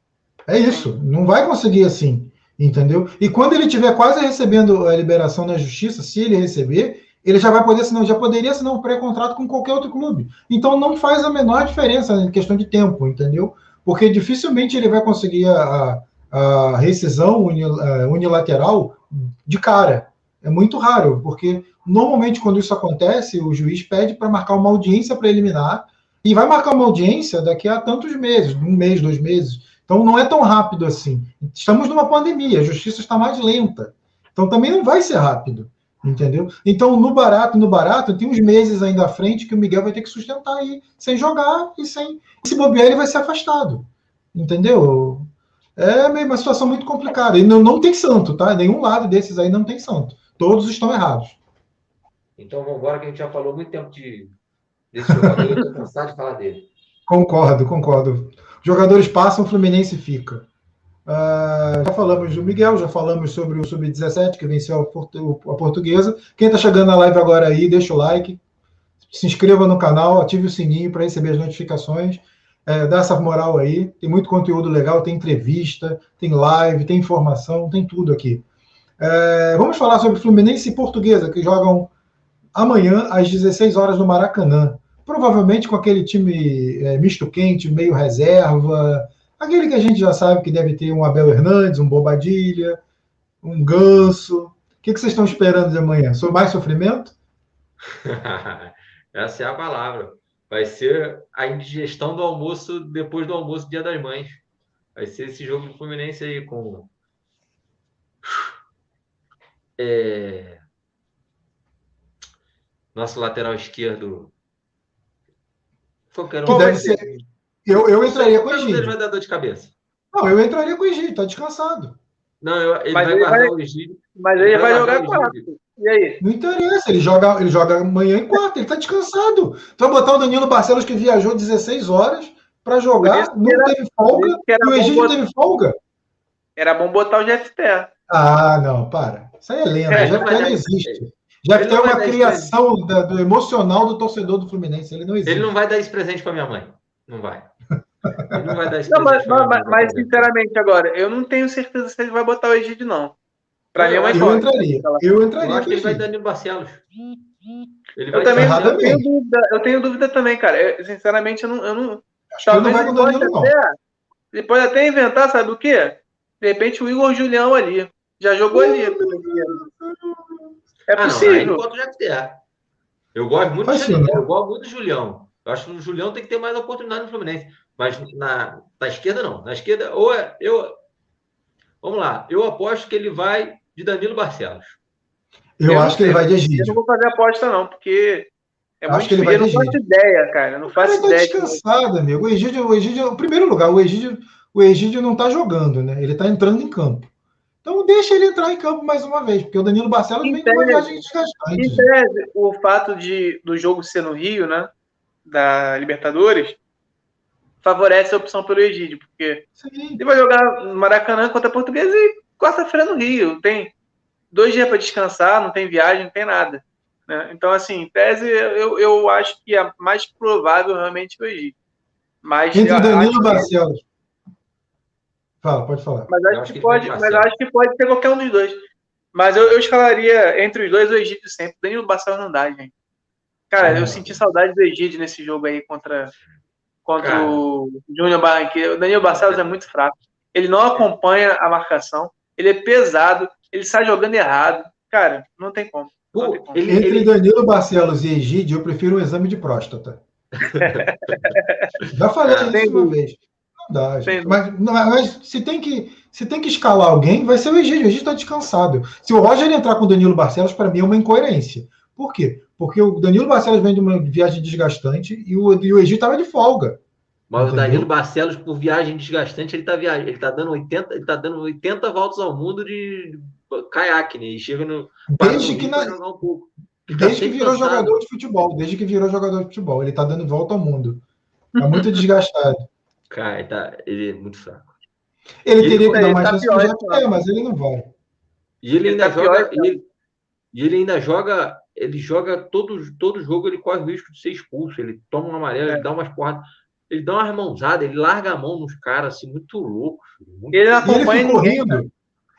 É isso. Não vai conseguir assim. Entendeu? E quando ele tiver quase recebendo a liberação na justiça, se ele receber, ele já vai poder assinar, já poderia assinar um pré-contrato com qualquer outro clube. Então não faz a menor diferença em questão de tempo, entendeu? Porque dificilmente ele vai conseguir a, a rescisão unilateral de cara. É muito raro, porque normalmente quando isso acontece, o juiz pede para marcar uma audiência preliminar e vai marcar uma audiência daqui a tantos meses, um mês, dois meses. Então não é tão rápido assim. Estamos numa pandemia, a justiça está mais lenta. Então também não vai ser rápido, entendeu? Então no barato, no barato, tem uns meses ainda à frente que o Miguel vai ter que sustentar aí, sem jogar e sem. Se bobear, ele vai ser afastado, entendeu? É uma situação muito complicada. E não, não tem santo, tá? Nenhum lado desses aí não tem santo. Todos estão errados. Então vamos embora, que a gente já falou muito tempo de, desse jogador, eu estou cansado de falar dele. Concordo, concordo. Jogadores passam, o Fluminense fica. Uh, já falamos do Miguel, já falamos sobre o Sub-17 que venceu a, portuguesa. Quem está chegando na live agora aí, deixa o like, se inscreva no canal, ative o sininho para receber as notificações. É, dá essa moral aí. Tem muito conteúdo legal, tem entrevista, tem live, tem informação, tem tudo aqui. É, vamos falar sobre Fluminense e Portuguesa, que jogam amanhã às 16 horas no Maracanã. Provavelmente com aquele time é, misto quente, meio reserva, aquele que a gente já sabe que deve ter um Abel Hernandes, um Bobadilha, um Ganso. O que, que vocês estão esperando de amanhã? Mais sofrimento? Essa é a palavra. Vai ser a indigestão do almoço depois do almoço Dia das Mães. Vai ser esse jogo do Fluminense aí com é... Nosso lateral esquerdo. Qualquer um. Que deve ser... Eu, eu entraria com o Egídio. vai dar dor de cabeça. Não, eu entraria com o Egídio, tá descansado. Não, eu, ele mas vai ele guardar vai... o Egídio. Mas ele, ele vai, vai jogar quarto. E aí? Não interessa, ele joga, ele joga amanhã em quarto, ele tá descansado. Então botar o Danilo Barcelos que viajou 16 horas para jogar, não era, teve folga, e o Egídio botar... teve folga. Era bom botar o GFT. Ah, não, para. Isso aí é lenda. É, já não existe. Já tem uma criação da, do emocional do torcedor do Fluminense. Ele não existe. Ele não vai dar esse presente para minha mãe. Não vai. Ele não vai dar esse não, presente. Mas, mas, mas sinceramente, agora, eu não tenho certeza se ele vai botar o Egídio, não. Para mim é uma Eu entraria. Eu entraria. Eu acho que ele vai Danilo Barcelos. Ele vai eu também eu tenho, dúvida, eu tenho dúvida também, cara. Eu, sinceramente, eu não. Eu não acho que ele não vai com o Danilo, não. Ele pode até inventar, sabe o quê? De repente o Igor Julião ali. Já jogou ali. É possível. Ah, não, eu gosto muito do Julião. Eu gosto muito do Julião. Eu acho que o Julião tem que ter mais oportunidade no Fluminense. Mas na, na esquerda, não. Na esquerda, ou é, eu. Vamos lá. Eu aposto que ele vai de Danilo Barcelos. Eu, eu acho que ele vai de Egídio. Eu não vou fazer aposta, não, porque é muito acho que ele vai eu não faço ideia, cara. Não faço ideia. Ele tá descansado, amigo. O Egídio, o Egídio, em primeiro lugar, o Egídio, o Egídio não tá jogando, né? Ele tá entrando em campo. Então deixa ele entrar em campo mais uma vez, porque o Danilo Barcelos vem com uma viagem desgastante. Em tese, o fato de, do jogo ser no Rio, né? Da Libertadores, favorece a opção pelo Egídio, porque Sim. ele vai jogar no Maracanã contra a Portuguesa e quarta-feira no Rio. Tem dois dias para descansar, não tem viagem, não tem nada. Né? Então, assim, em tese, eu, eu acho que é mais provável realmente o Egito. Mas Entre o Danilo e Barcelos. Fala, pode falar. Mas acho, acho que, que pode, mas acho que pode ser qualquer um dos dois. Mas eu, eu escalaria entre os dois o Egito sempre. Danilo Barcelos não dá, gente. Cara, ah, eu senti saudade do Egito nesse jogo aí contra, contra cara. o Júnior Barranquilla. O Danilo Barcelos é muito fraco. Ele não acompanha a marcação. Ele é pesado. Ele sai jogando errado. Cara, não tem como. Pô, ele, Entre ele... Danilo Barcelos e Egídio, eu prefiro um exame de próstata. Já falei isso uma vez. Dá, mas, mas, se, tem que, se tem que escalar alguém, vai ser o Egídio. O Egídio está descansado. Se o Roger entrar com o Danilo Barcelos, para mim é uma incoerência. Por quê? Porque o Danilo Barcelos vem de uma viagem desgastante e o, e o Egídio estava de folga. Mas Entendeu? o Danilo Barcelos, por viagem desgastante, ele está viajando, ele tá dando 80, ele tá dando 80 voltas ao mundo de caiaque, né? E chega no. Desde que, na... um pouco. desde que virou cansado. jogador de futebol, desde que virou jogador de futebol, ele tá dando volta ao mundo. Tá muito desgastado. Cara, ele, tá, ele é muito fraco. Ele, ele teria que dar mais tá chance pior, mas ele não vai. E ele, ainda tá joga. Pior, ele, e ele ainda joga. Ele joga todo, todo jogo, ele corre o risco de ser expulso. Ele toma um amarelo, é. ele dá umas porradas. Ele dá uma mãozada, ele larga a mão nos caras, assim, muito louco. Muito... Ele acompanha ele ninguém, rindo.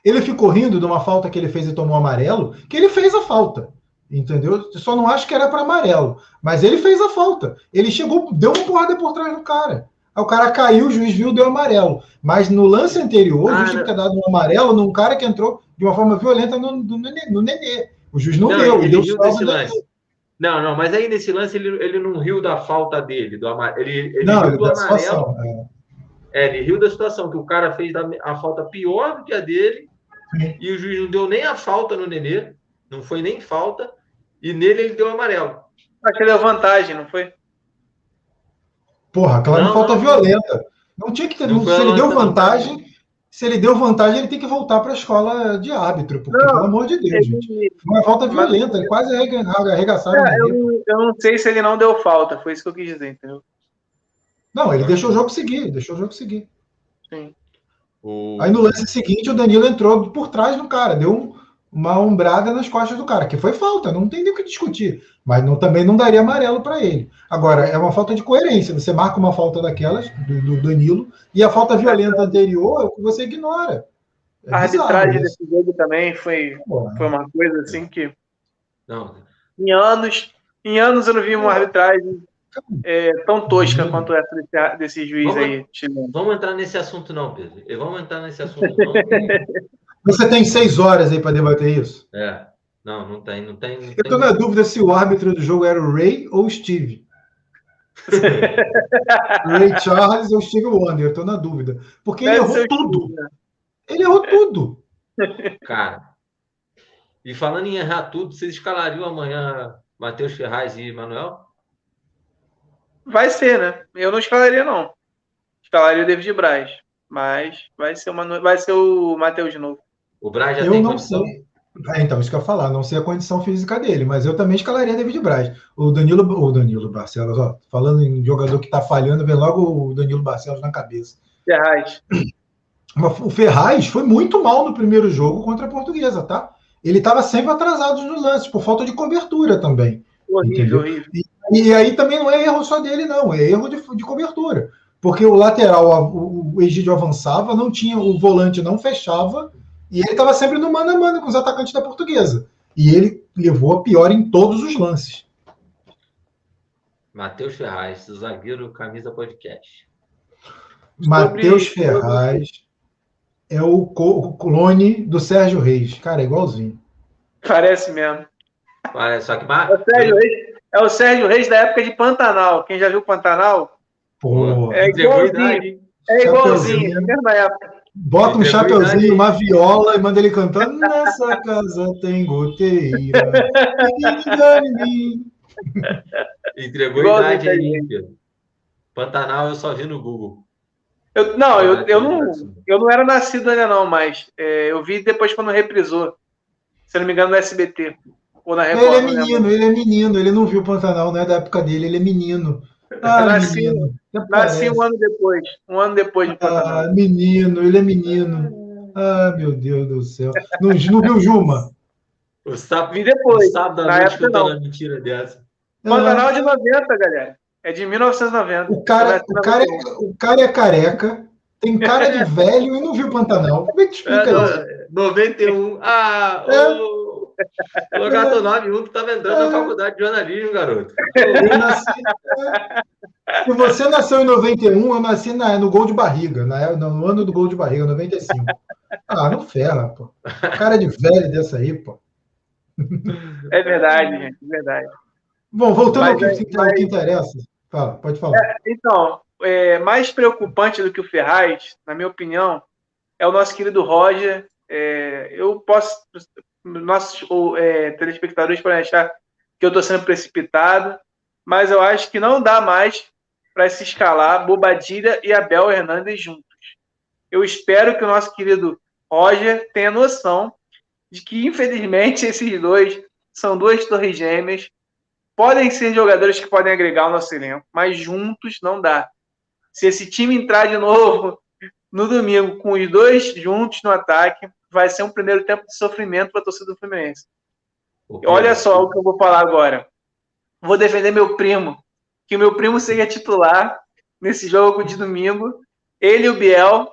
Ele ficou rindo de uma falta que ele fez e tomou amarelo, que ele fez a falta. Entendeu? Só não acho que era para amarelo. Mas ele fez a falta. Ele chegou, deu uma porrada por trás do cara. Aí o cara caiu, o juiz viu, deu amarelo. Mas no lance anterior, ah, o juiz tinha dado um amarelo num cara que entrou de uma forma violenta no, no, no Nenê. O juiz não, não deu. Ele, ele deu desse lance. Não, não, mas aí nesse lance ele, ele não riu da falta dele, do amarelo. Ele, ele não, riu do amarelo. Situação, é. é. ele riu da situação, que o cara fez a falta pior do que a dele e o juiz não deu nem a falta no Nenê, não foi nem falta, e nele ele deu amarelo. Acho que deu vantagem, não foi? Porra, aquela não, falta não, violenta. Não tinha que ter. Não se ele deu vantagem, não. se ele deu vantagem, ele tem que voltar para a escola de árbitro, porque, pelo amor de Deus, ele... gente. Foi uma falta violenta, ele quase arregaçaram. É, eu, eu não sei se ele não deu falta, foi isso que eu quis dizer, entendeu? Não, ele deixou o jogo seguir, deixou o jogo seguir. Sim. O... Aí no lance seguinte, o Danilo entrou por trás do cara, deu um, uma ombrada nas costas do cara, que foi falta, não tem nem o que discutir. Mas não, também não daria amarelo para ele. Agora, é uma falta de coerência. Você marca uma falta daquelas, do, do Danilo, e a falta violenta anterior você ignora. É a arbitragem desse jogo também foi, foi uma coisa assim que. Não. Em anos, em anos eu não vi uma arbitragem é, tão tosca uhum. quanto essa desse, desse juiz vamos, aí. Vamos entrar nesse assunto, não, Pedro. Vamos entrar nesse assunto, não. Você tem seis horas aí para debater isso? É. Não, não tem, não tem. Não eu estou na dúvida se o árbitro do jogo era o Ray ou o Steve. Ray Charles ou Steve Wonder, eu estou na dúvida. Porque Deve ele errou tudo. Ele errou tudo. Cara. E falando em errar tudo, vocês escalariam amanhã Matheus Ferraz e Manuel? Vai ser, né? Eu não escalaria, não. Escalaria o David Braz. Mas vai ser, uma, vai ser o Matheus de novo. O Braz já eu tem não condição? Sei. É, então, isso que eu ia falar, não sei a condição física dele, mas eu também escalaria David Braz. O Danilo, o Danilo Barcelos, ó, falando em jogador que está falhando, vem logo o Danilo Barcelos na cabeça. Ferraz. O Ferraz foi muito mal no primeiro jogo contra a Portuguesa, tá? Ele estava sempre atrasado no lance, por falta de cobertura também. Horrível, horrível. E, e aí também não é erro só dele, não, é erro de, de cobertura. Porque o lateral, o, o Egídio avançava, não tinha, o volante não fechava, e ele estava sempre no mano a mano com os atacantes da portuguesa. E ele levou a pior em todos os lances. Matheus Ferraz, zagueiro camisa podcast. Matheus Ferraz é o, clone do Sérgio Reis. Cara, é igualzinho. Parece mesmo. Parece, só que é o, Sérgio Reis, é o Sérgio Reis da época de Pantanal. Quem já viu Pantanal? Pô, é igualzinho. É igualzinho, na mesma época. Bota um chapeuzinho, uma viola e manda ele cantando. Nessa casa tem goteira. Entregou Igual idade aí, Pedro. Pantanal eu só vi no Google. Eu, não, eu, eu, não, eu não era nascido ainda não, mas é, eu vi depois quando reprisou. Se não me engano, no SBT. Ou na Record, ele é menino, ele é menino, ele não viu Pantanal, não é da época dele, ele é menino. Ah, nasci, um ano depois. Um ano depois de Pantanal. Ah, menino, ele é menino. Ah, meu Deus do céu. Não, não viu Juma? O sapo, Vi depois. O sapo da na noite época, não. mentira dessa. Pantanal é de 90, galera. É de 1990. O cara, o cara, é, o cara é careca, tem cara de velho e não viu Pantanal. Como é que explica é, isso? 91. Ah, é. o, o Gato 91 que estava entrando é. na faculdade de jornalismo, garoto. Nasci, é. Se você nasceu em 91, eu nasci na, no gol de barriga, na, no ano do gol de barriga, 95. Ah, não ferra, pô. Cara de velho dessa aí, pô. É verdade, gente, é verdade. Bom, voltando mas, ao, que, mas, ao que interessa. Fala, pode falar. É, então, é, mais preocupante do que o Ferraz, na minha opinião, é o nosso querido Roger. É, eu posso. Nossos é, telespectadores podem achar que eu estou sendo precipitado, mas eu acho que não dá mais para se escalar Bobadilha e Abel Hernandes juntos. Eu espero que o nosso querido Roger tenha noção de que, infelizmente, esses dois são duas torres gêmeas Podem ser jogadores que podem agregar o nosso elenco, mas juntos não dá. Se esse time entrar de novo no domingo com os dois juntos no ataque, vai ser um primeiro tempo de sofrimento para a torcida do Fluminense. Olha só o que eu vou falar agora. Vou defender meu primo, que o meu primo seja titular nesse jogo de domingo. Ele e o Biel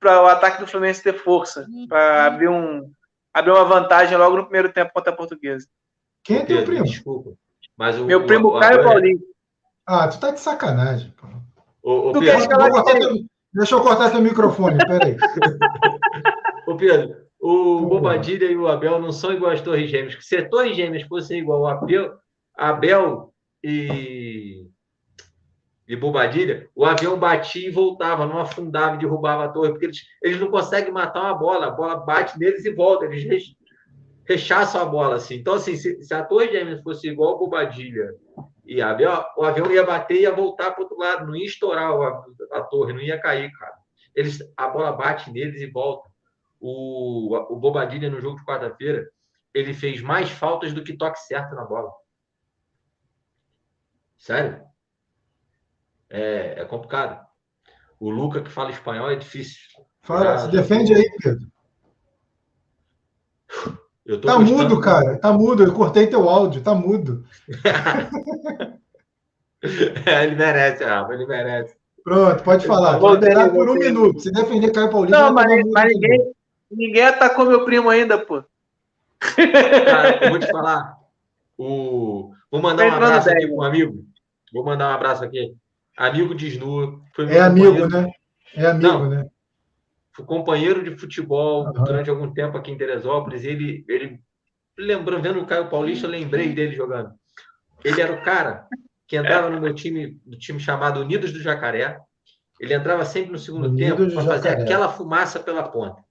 para o ataque do Fluminense ter força, para abrir um abrir uma vantagem logo no primeiro tempo contra a Portuguesa. Quem é teu primo? Desculpa. Mas o, Meu primo o, Caio o, Paulinho. Ah, tu tá de sacanagem, pô. O, o Pedro, teu, deixa eu cortar teu microfone, peraí. Ô, Pedro, o Bobadilha e o Abel não são iguais às Torres Gêmeas. Se as Torres Gêmeas fossem igual ao Abel, Abel e, e Bobadilha, o avião batia e voltava, não afundava e derrubava a torre, porque eles, eles não conseguem matar uma bola, a bola bate neles e volta, eles rechaçam a bola, assim. Então, assim, se, se a Torre Gêmeas fosse igual o Bobadilha e a avião, o avião ia bater e ia voltar para o outro lado, não ia estourar a, a, torre, não ia cair, cara. Eles, a bola bate neles e volta. O, o Bobadilha, no jogo de quarta-feira, ele fez mais faltas do que toque certo na bola. Sério? É, é complicado. O Luca, que fala espanhol, é difícil. Fala, se defende aí, Pedro. Eu tá gostando... mudo, cara. Tá mudo. Eu cortei teu áudio. Tá mudo. é, ele merece, Rafa. Ele merece. Pronto, pode falar. Vou liberar por um minuto. Se defender Caio Paulista. Não, mas, mas ninguém, ninguém atacou meu primo ainda, pô. Cara, eu vou te falar. O... Vou mandar um abraço aqui para um amigo. Vou mandar um abraço aqui. Amigo de Snu. é amigo, né? É amigo, Não, né? Fui companheiro de futebol uhum. durante algum tempo aqui em Teresópolis. Ele, ele lembrando, vendo o Caio Paulista, eu lembrei dele jogando. Ele era o cara que entrava no meu time, do time chamado Unidos do Jacaré. Ele entrava sempre no segundo Unidos tempo para fazer aquela fumaça pela ponta.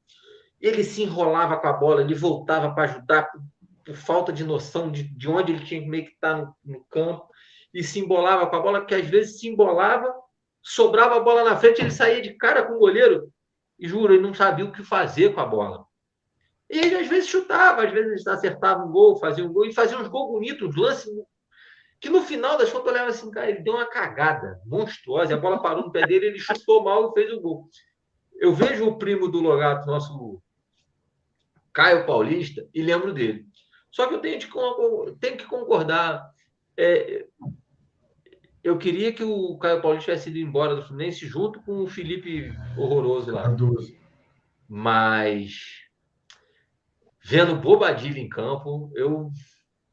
Ele se enrolava com a bola, ele voltava para ajudar por, por, falta de noção de, de onde ele tinha que meio que estar no, no campo e se embolava com a bola, porque às vezes se embolava, sobrava a bola na frente, ele saía de cara com o goleiro e juro, ele não sabia o que fazer com a bola. E ele às vezes chutava, às vezes acertava um gol, fazia um gol, e fazia uns gols bonitos, uns lances que no final das contas eu olhava assim, cara, ele deu uma cagada monstruosa, a bola parou no pé dele, ele chutou mal e fez o gol. Eu vejo o primo do Logato, nosso Caio Paulista, e lembro dele. Só que eu tenho, de, tenho que concordar. É, eu queria que o Caio Paulo tivesse ido embora do Fluminense junto com o Felipe horroroso lá. Mas vendo Bobadilha em campo, eu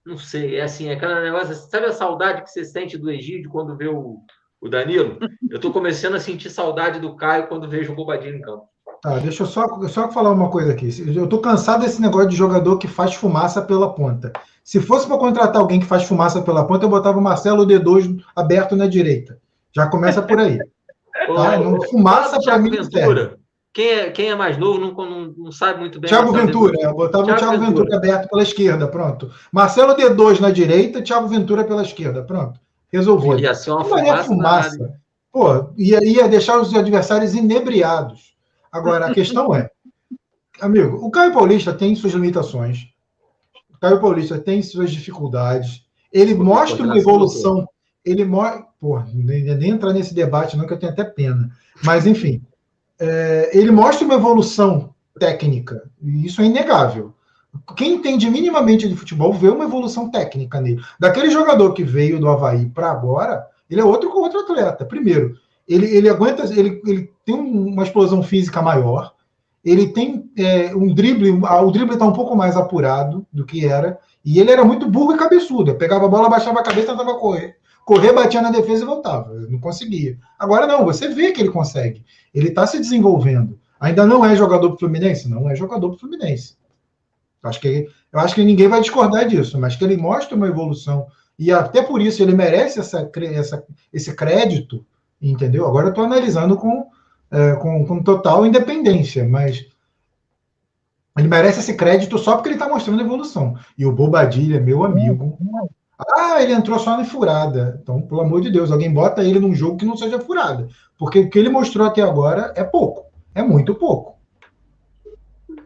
não sei, é assim, é aquele negócio, sabe a saudade que você sente do Egídio quando vê o, o Danilo, eu estou começando a sentir saudade do Caio quando vejo o Bobadilho em campo. Tá, deixa eu só, só falar uma coisa aqui. Eu estou cansado desse negócio de jogador que faz fumaça pela ponta. Se fosse para contratar alguém que faz fumaça pela ponta, eu botava o Marcelo D2 aberto na direita. Já começa por aí. tá? Não, fumaça para mim Ventura. Quem é, quem é mais novo não, não, não sabe muito bem. Thiago Ventura, eu botava Thiago o Thiago Ventura. Ventura aberto pela esquerda, pronto. Marcelo D2 na direita, Thiago Ventura pela esquerda, pronto. Resolvido. Ia ser uma fumaça. fumaça. Pô, ia, ia deixar os adversários inebriados. Agora, a questão é, amigo, o Caio Paulista tem suas limitações. O Caio Paulista tem suas dificuldades. Ele Porque mostra uma evolução. Ele mostra. Pô, nem, nem entrar nesse debate, não, que eu tenho até pena. Mas, enfim, é, ele mostra uma evolução técnica. E isso é inegável. Quem entende minimamente de futebol vê uma evolução técnica nele. Daquele jogador que veio do Havaí para agora, ele é outro com outro atleta. Primeiro, ele, ele aguenta, ele, ele tem uma explosão física maior, ele tem é, um drible, o drible está um pouco mais apurado do que era, e ele era muito burro e cabeçudo. pegava a bola, baixava a cabeça, tentava correr. Correr, batia na defesa e voltava. Não conseguia. Agora não, você vê que ele consegue. Ele está se desenvolvendo. Ainda não é jogador para Fluminense? Não é jogador para Fluminense. Acho que, eu acho que ninguém vai discordar disso, mas que ele mostra uma evolução. E até por isso ele merece essa, essa esse crédito, entendeu? Agora eu estou analisando com, é, com, com total independência, mas ele merece esse crédito só porque ele está mostrando evolução. E o Bobadilha, meu amigo. Ah, ele entrou só na furada. Então, pelo amor de Deus, alguém bota ele num jogo que não seja furada. Porque o que ele mostrou até agora é pouco. É muito pouco.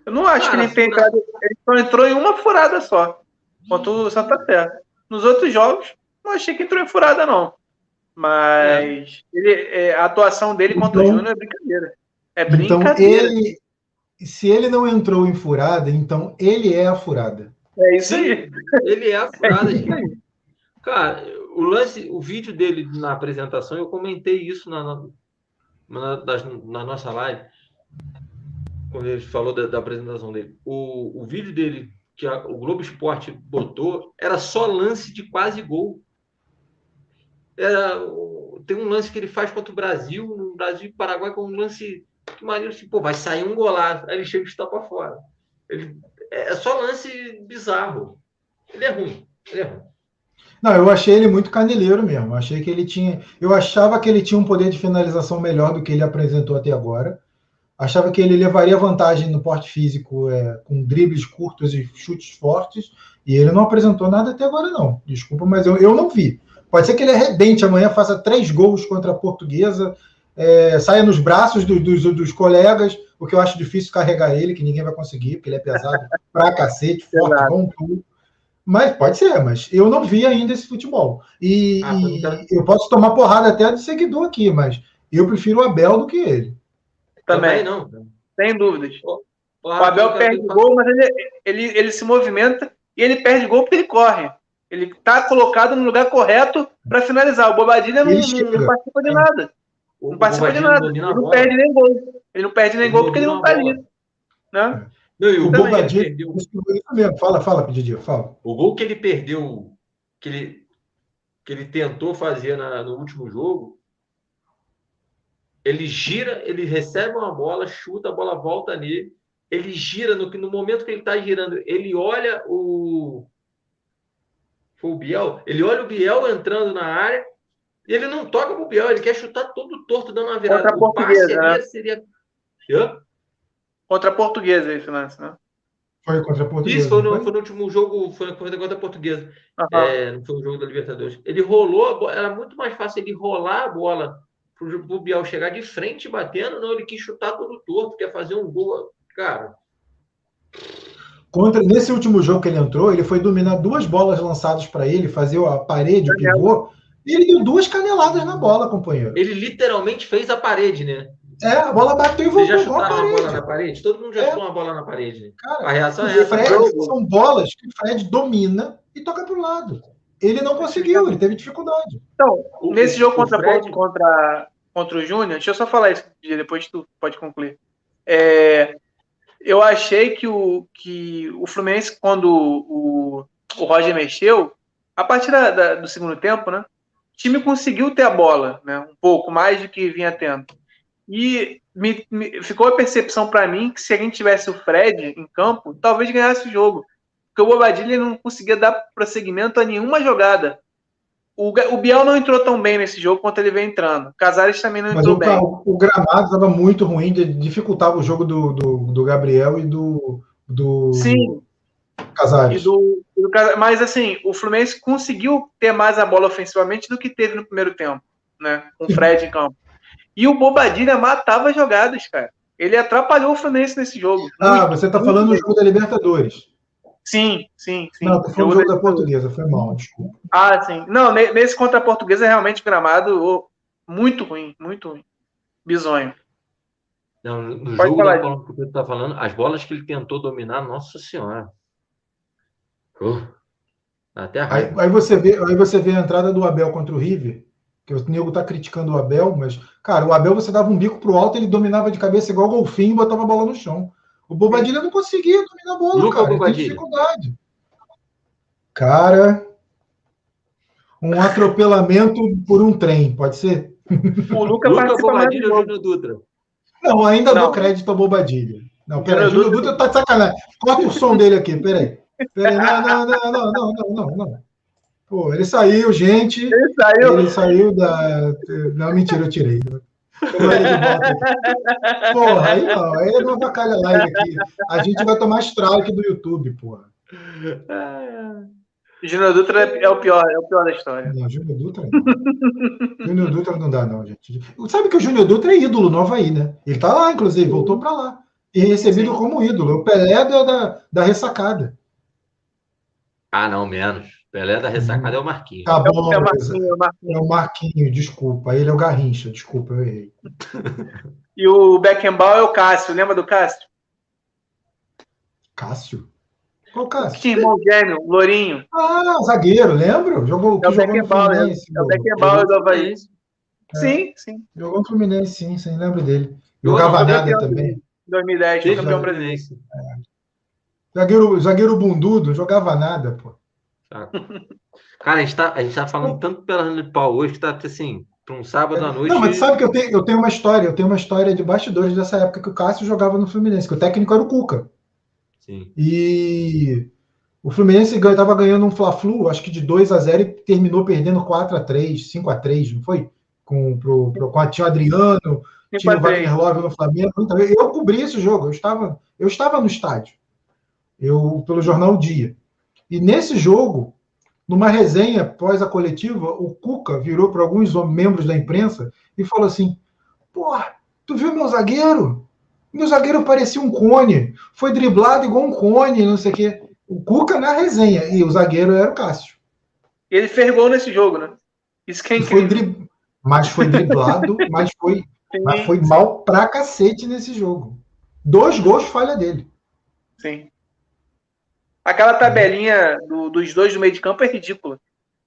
Eu não acho que ele tem cara. Ele só entrou em uma furada só. Contra o Santa Fé. Nos outros jogos, não achei que entrou em furada, não. Mas é. Ele, é, a atuação dele contra então, o Júnior é brincadeira. É então, brincadeira. Então, ele, se ele não entrou em furada, então ele é a furada. É isso aí. Ele é a furada, é gente. Cara, o lance, o vídeo dele na apresentação, eu comentei isso na, na, na, na nossa live quando ele falou da, da apresentação dele. O, o vídeo dele que a, o Globo Esporte botou era só lance de quase gol. Era, tem um lance que ele faz contra o Brasil, no Brasil e Paraguai, com um lance que maneiro assim, pô, vai sair um golaço. Aí ele chega e está para fora. Ele, é, é só lance bizarro. Ele é ruim. Ele é ruim. Não, eu achei ele muito caneleiro mesmo. Achei que ele tinha. Eu achava que ele tinha um poder de finalização melhor do que ele apresentou até agora. Achava que ele levaria vantagem no porte físico é, com dribles curtos e chutes fortes, e ele não apresentou nada até agora, não. Desculpa, mas eu, eu não vi. Pode ser que ele arrebente amanhã, faça três gols contra a portuguesa, é, saia nos braços do, dos, dos colegas, o que eu acho difícil carregar ele, que ninguém vai conseguir, porque ele é pesado pra cacete, forte, bom tudo. Mas pode ser, mas eu não vi ainda esse futebol. E, ah, e eu posso tomar porrada até de seguidor aqui, mas eu prefiro o Abel do que ele. Também, não. Sem dúvidas. O, o Abel perde gol, mas ele, ele, ele se movimenta e ele perde gol porque ele corre. Ele está colocado no lugar correto para finalizar. O Bobadilha não, não, não, participa de nada. O, não participa de nada. Ele não perde nem gol. Ele não perde nem ele gol porque ele não está ali. Né? Não, e o Bobadilha. Perdeu... Fala, fala, Pedidinho, fala. O gol que ele perdeu, que ele, que ele tentou fazer na, no último jogo, ele gira, ele recebe uma bola, chuta, a bola volta nele. Ele gira, no, no momento que ele está girando, ele olha o. Foi o Biel? Ele olha o Biel entrando na área e ele não toca pro Biel, ele quer chutar todo torto, dando uma virada. Contra a portuguesa, né? seria. Contra a portuguesa, esse lance, né? Foi contra a portuguesa. Isso, foi no, foi no último jogo, foi contra a portuguesa. Uhum. É, não foi o jogo da Libertadores. Ele rolou, era muito mais fácil ele rolar a bola pro Biel chegar de frente batendo, não, ele quis chutar todo torto, quer fazer um gol. Cara. Contra, nesse último jogo que ele entrou, ele foi dominar duas bolas lançadas para ele, fazer a parede, o pivô, e ele deu duas caneladas na bola, companheiro. Ele literalmente fez a parede, né? É, a bola bateu e voltou. Você já chutaram a parede. bola na parede? Todo mundo já é. chutou uma bola na parede. Cara, a reação é essa. Fred, são bolas que o Fred domina e toca para o lado. Ele não conseguiu, ele teve dificuldade. Então, nesse jogo contra, Fred... contra, contra o Júnior, deixa eu só falar isso, depois tu pode concluir. É, eu achei que o, que o Fluminense, quando o, o Roger mexeu, a partir da, da, do segundo tempo, né? time conseguiu ter a bola, né? Um pouco mais do que vinha tendo. E me, me ficou a percepção para mim que se a gente tivesse o Fred em campo, talvez ganhasse o jogo. Porque o Bobadilha não conseguia dar prosseguimento a nenhuma jogada. O, o Biel não entrou tão bem nesse jogo quanto ele veio entrando. Casares também não Mas entrou o, bem. O, o gramado estava muito ruim, dificultava o jogo do, do, do Gabriel e do, do Sim. Casares. Do, do, mas assim, o Fluminense conseguiu ter mais a bola ofensivamente do que teve no primeiro tempo, né? Com o Fred em campo. E o Bobadilha matava jogadas, cara. Ele atrapalhou o Fluminense nesse jogo. Ah, muito, você está falando do jogo da Libertadores. Sim, sim, sim. Não, foi o jogo da Portuguesa, foi mal, desculpa. Ah, sim. Não, nesse contra a Portuguesa, realmente gramado muito ruim, muito ruim. Bisonho. Não, no Pode jogo falar. da bola que você está falando, as bolas que ele tentou dominar, nossa senhora. Uh, até aí, aí, você vê, aí você vê a entrada do Abel contra o River, que o nego tá criticando o Abel, mas, cara, o Abel você dava um bico pro alto, ele dominava de cabeça igual golfinho e botava a bola no chão. O Bobadilha não conseguia dominar a bola, Luca cara. Bobadilha. Tem dificuldade. Cara, um atropelamento por um trem, pode ser? O Luca, Luca Bobadilha ou Júnior Dutra? Não, ainda não. dou crédito ao Bobadilha. Não, peraí, Júnior Dutra tá de sacanagem. Corta o som dele aqui, peraí. peraí não, não, não, não, não, não, não, não. Pô, ele saiu, gente. Ele saiu. Ele saiu da. Não, mentira, eu tirei. Porra, aí não, aí não avacalha live aqui. A gente vai tomar strike do YouTube, porra. Júnior Dutra é o pior, é o pior da história. Não, Júnior Dutra não. Júnior Dutra não dá, não, gente. Sabe que o Júnior Dutra é ídolo no Havaí, né? Ele tá lá, inclusive, voltou para lá. E recebido Sim. como ídolo. O Pelé da, da ressacada. Ah, não, menos. Pelé da ressacada é o Marquinhos. Tá bom, é o Marquinhos, é o Marquinhos. É o Marquinhos, desculpa. Ele é o Garrincha, desculpa, eu errei. e o Beckenbauer é o Cássio, lembra do Cássio? Cássio? Qual Cássio? Tinha irmão gêmeo, Lourinho. Ah, zagueiro, lembro? Jogou, é o Beckenbauer, é o Beckenbauer do Havaí. É. Sim, sim. Jogou no Fluminense, sim, sim, lembro dele. Jogava nada também. 2010, foi campeão brasileiro. É. Zagueiro, zagueiro bundudo, jogava nada, pô. Cara, a gente, tá, a gente tá falando tanto pela de pau hoje que tá assim, para um sábado à noite. Não, mas sabe que eu tenho, eu tenho uma história, eu tenho uma história de bastidores dessa época que o Cássio jogava no Fluminense, que o técnico era o Cuca. Sim. E o Fluminense estava ganhando um Fla-Flu, acho que de 2 a 0 e terminou perdendo 4 a 3 5 a 3 não foi? Com, pro, pro, com a, tinha o Adriano, tinha o Wagner Love no Flamengo. Então, eu cobri esse jogo, eu estava, eu estava no estádio, eu pelo jornal Dia. E nesse jogo, numa resenha pós a coletiva, o Cuca virou para alguns membros da imprensa e falou assim: Porra, tu viu meu zagueiro? Meu zagueiro parecia um cone, foi driblado igual um cone, não sei o quê. O Cuca na resenha, e o zagueiro era o Cássio. Ele fez gol nesse jogo, né? Isso que é incrível. Foi Mas foi driblado, mas foi, mas foi mal pra cacete nesse jogo. Dois gols falha dele. Sim. Aquela tabelinha do, dos dois do meio de campo é ridícula.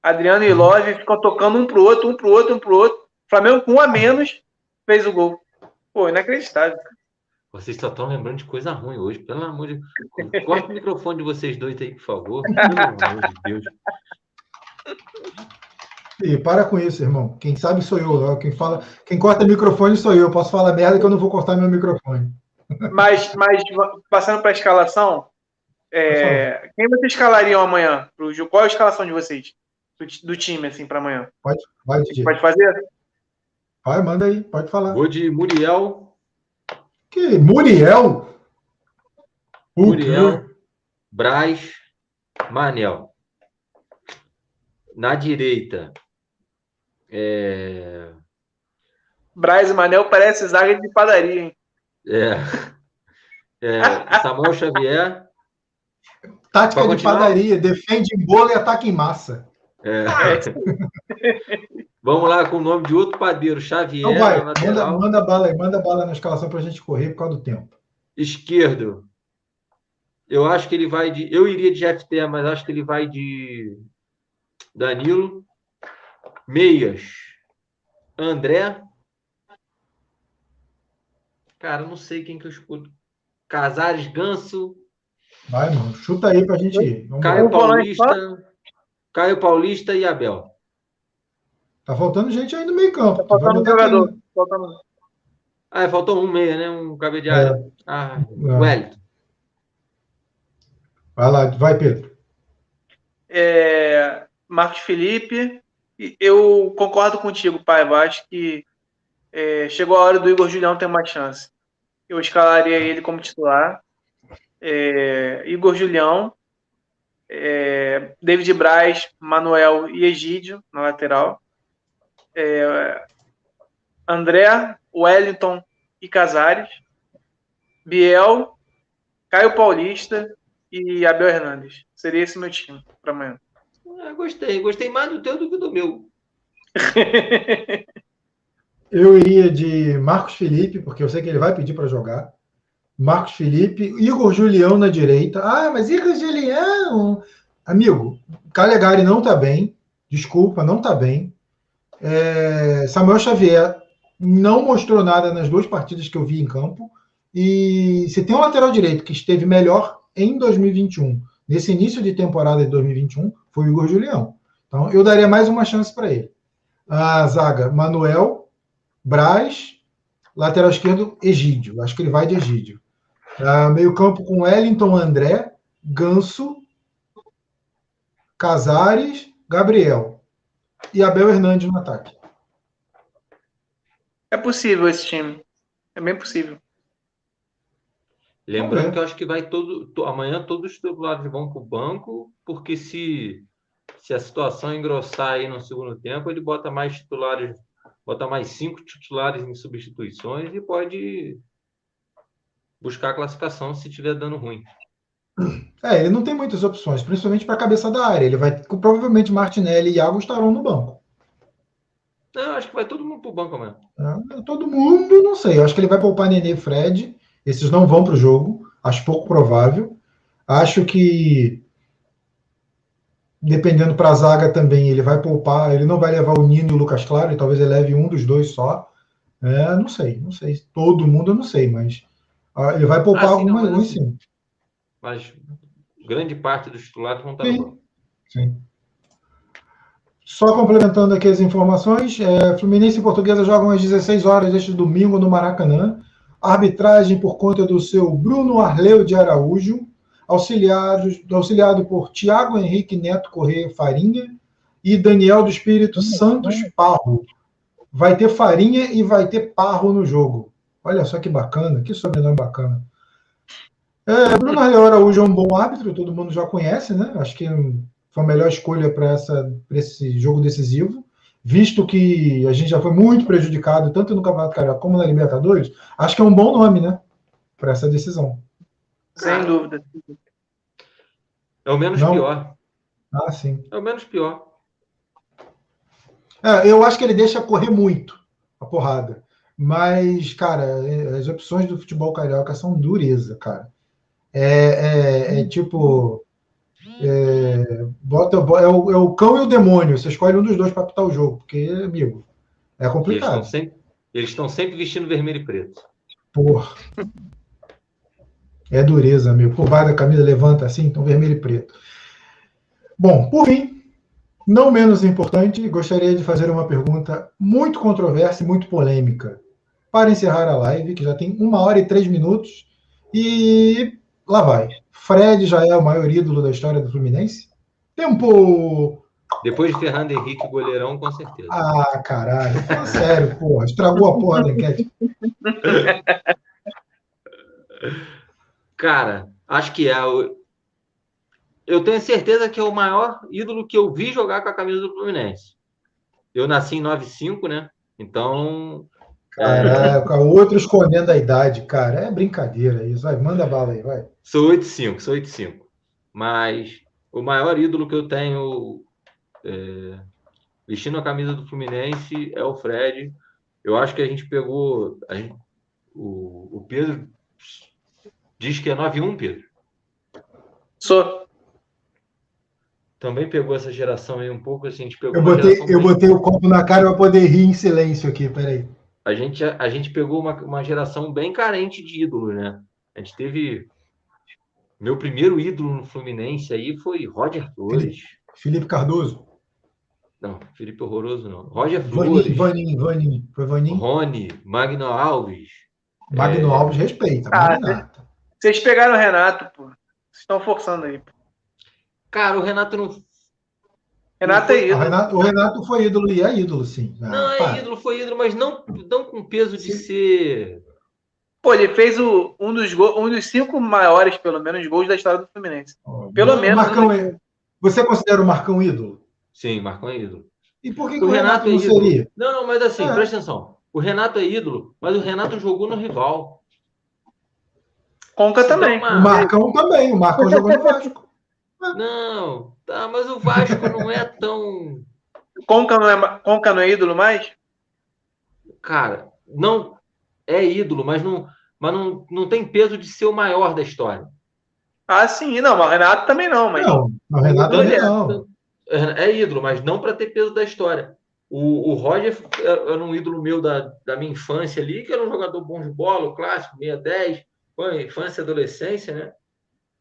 Adriano e Love ficam tocando um pro outro, um pro outro, um pro outro. Flamengo com um a menos fez o gol. Pô, inacreditável. Vocês só estão lembrando de coisa ruim hoje, pelo amor de Deus. Corta o microfone de vocês dois aí, por favor. Pelo amor de Deus. E para com isso, irmão. Quem sabe sou eu. Quem fala, quem corta microfone sou eu. Posso falar merda que eu não vou cortar meu microfone. Mas, mas passando para a escalação, é, quem vocês escalariam amanhã? Pro, qual é a escalação de vocês? Do, do time, assim, para amanhã? Pode, vai. Pode fazer? Vai, manda aí, pode falar. Vou de Muriel. Que? Muriel? Muriel, Braz, Manel. Na direita, é... Braz e Manel parece zaga de padaria, hein? É. é Samuel Xavier, Tática de padaria, defende em bolo e ataca em massa. É. Vamos lá com o nome de outro padeiro, Xavier. Então vai, manda, manda bala aí, manda bala na escalação para a gente correr por causa do tempo. Esquerdo. Eu acho que ele vai de. Eu iria de FT, mas acho que ele vai de Danilo. Meias. André. Cara, não sei quem que eu escuto. Casares Ganso. Vai, mano. Chuta aí pra gente ir. Vamos Caio Paulista, Caio Paulista e Abel. Tá faltando gente aí no meio campo. Tá faltando um jogador. Faltando... Ah, faltou um meia, né? Um cabelo de área. É. Ah, é. Wellington. Vai lá, vai, Pedro. É, Marcos Felipe, eu concordo contigo, pai. Eu acho que é, chegou a hora do Igor Julião ter mais chance. Eu escalaria ele como titular. É, Igor Julião, é, David Braz, Manuel e Egídio na lateral. É, André, Wellington e Casares. Biel, Caio Paulista e Abel Hernandes. Seria esse meu time para amanhã. Ah, gostei. Gostei mais do teu do que do meu. eu iria de Marcos Felipe, porque eu sei que ele vai pedir para jogar. Marcos Felipe, Igor Julião na direita. Ah, mas Igor Julião. Amigo, Calegari não está bem. Desculpa, não está bem. É, Samuel Xavier não mostrou nada nas duas partidas que eu vi em campo. E se tem um lateral direito que esteve melhor em 2021, nesse início de temporada de 2021, foi o Igor Julião. Então eu daria mais uma chance para ele. A zaga, Manuel, Braz, lateral esquerdo, Egídio. Acho que ele vai de Egídio. Uh, meio campo com Wellington André, Ganso, Casares, Gabriel. E Abel Hernandes no ataque. É possível esse time. É bem possível. Lembrando que eu acho que vai todo. To, amanhã todos os titulares vão para o banco, porque se, se a situação engrossar aí no segundo tempo, ele bota mais titulares, bota mais cinco titulares em substituições e pode buscar a classificação se estiver dando ruim. É, ele não tem muitas opções, principalmente para a cabeça da área. Ele vai. Provavelmente Martinelli e Iago estarão no banco. Não, acho que vai todo mundo para o banco mesmo. É, todo mundo, não sei. Eu acho que ele vai poupar Nenê e Fred. Esses não vão para o jogo. Acho pouco provável. Acho que dependendo para a zaga também, ele vai poupar, ele não vai levar o Nino e o Lucas Claro, e talvez ele leve um dos dois só. É, não sei, não sei. Todo mundo eu não sei, mas ah, ele vai poupar ah, alguma coisa assim, sim. Mas grande parte dos titulares vão estar sim. sim. Só complementando aqui as informações, é, Fluminense e Portuguesa jogam às 16 horas deste domingo no Maracanã. Arbitragem por conta do seu Bruno Arleu de Araújo, auxiliado, auxiliado por Tiago Henrique Neto Correia Farinha e Daniel do Espírito Santos Parro. Vai ter Farinha e vai ter Parro no jogo. Olha só que bacana, que sobrenome bacana. É, Bruno Araújo é um bom árbitro, todo mundo já conhece, né? Acho que foi a melhor escolha para esse jogo decisivo, visto que a gente já foi muito prejudicado, tanto no Campeonato Carioca como na Libertadores. Acho que é um bom nome, né? Para essa decisão. Sem dúvida. É o menos Não? pior. Ah, sim. É o menos pior. É, eu acho que ele deixa correr muito a porrada. Mas, cara, as opções do futebol carioca são dureza, cara. É, é, é tipo. É, bota, é, o, é o cão e o demônio. Você escolhe um dos dois para apitar o jogo, porque, amigo, é complicado. Eles estão sempre, sempre, vestindo vermelho e preto. Porra. É dureza, amigo. Por baixo da camisa levanta assim, então vermelho e preto. Bom, por fim, não menos importante, gostaria de fazer uma pergunta muito controversa e muito polêmica para encerrar a live, que já tem uma hora e três minutos. E lá vai. Fred já é o maior ídolo da história do Fluminense? Tempo! Depois de Fernando Henrique, goleirão, com certeza. Ah, caralho. Fala sério, porra. Estragou a porra da enquete. Cara, acho que é. Eu tenho certeza que é o maior ídolo que eu vi jogar com a camisa do Fluminense. Eu nasci em 95, né? Então, Caraca, outro escondendo a idade, cara. É brincadeira isso. Vai, manda bala aí, vai. Sou 85, sou 85. Mas o maior ídolo que eu tenho é, vestindo a camisa do Fluminense é o Fred. Eu acho que a gente pegou. A gente, o, o Pedro diz que é 9-1, Pedro. Sou. Também pegou essa geração aí um pouco assim. A gente pegou eu botei, eu botei o copo na cara para poder rir em silêncio aqui, peraí a gente, a gente pegou uma, uma geração bem carente de ídolo, né? A gente teve. Meu primeiro ídolo no Fluminense aí foi Roger Flores. Felipe Cardoso. Não, Felipe Horroroso não. Roger Flores. Vaninho, Vaninho. Foi Vaninho. Rony, Magno Alves. Magno É. Alves respeita. Ah, Magnata. Vocês pegaram o Renato, pô. Vocês estão forçando aí. Pô. Cara, o Renato não. Renato é O ídolo. Renato, o Renato foi ídolo e é ídolo, sim. Ah, Não, é para. ídolo, foi ídolo, mas não, não com peso de ser. Pô, ele fez o, um, dos go- um dos cinco maiores, pelo menos, gols da história do Fluminense. Pelo Não, menos, Marcão né? é- Você considera o Marcão ídolo? Sim, Marcão é ídolo. E por que, que O o Renato, Renato é não ídolo. seria? Não, não, mas assim, É. presta atenção. O Renato é ídolo, mas o Renato jogou no rival. Conca também. uma- O Marcão também. O Marcão jogou no Vasco. Não, tá, mas o Vasco não é tão. Conca não, é, Conca não é ídolo mais? Cara, não é ídolo, mas não, mas não, não tem peso de ser o maior da história. Ah, sim. Não, o Renato também não. Mas Não, o Renato é. não. É, é ídolo, mas não para ter peso da história. O, o Roger é- era um ídolo meu da, da minha infância ali, que era um jogador bom de bola, o clássico, 6-10, foi infância e adolescência, né?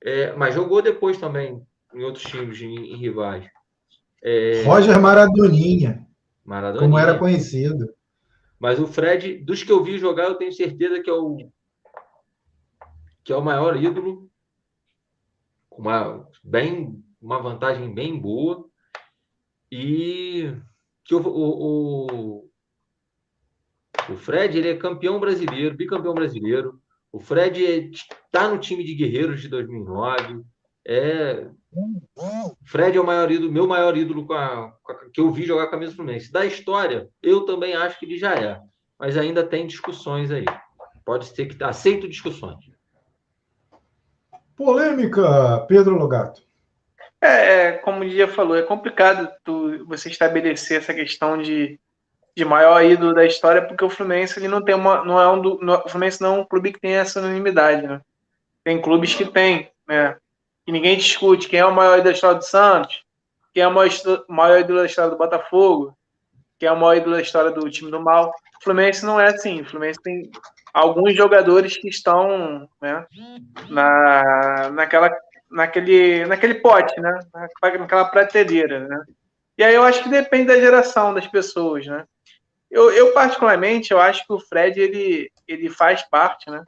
É, mas jogou depois também em outros times, em, em rivais. É, Roger Maradoninha, Maradona. como era conhecido. Mas o Fred, dos que eu vi jogar, eu tenho certeza que é o que é o maior ídolo, com uma bem uma vantagem bem boa e que o, o, o, o Fred ele é campeão brasileiro, bicampeão brasileiro. O Fred está no time de guerreiros de 2009. É Fred é o maior ídolo, meu maior ídolo com a, com a- que eu vi jogar com a camisa Fluminense. Da história, eu também acho que ele já é, mas ainda tem discussões aí. Pode ser que aceito discussões. Polêmica, Pedro Logato. É, é, como o Dia falou, é complicado tu, você estabelecer essa questão de, de maior ídolo da história, porque o Fluminense ele não tem uma, não é um do, não- o Fluminense não é um clube que tem essa unanimidade, né? Tem clubes que tem, né? E ninguém discute quem é o maior ídolo da história do Santos, quem é o maior ídolo da história do Botafogo, quem é o maior ídolo da história do time do Mal. O Fluminense não é assim. O Fluminense tem alguns jogadores que estão, né? Na, naquela naquele, naquele pote, né? Naquela prateleira, né? E aí eu acho que depende da geração das pessoas, né? Eu, eu particularmente, eu acho que o Fred, ele, ele faz parte, né?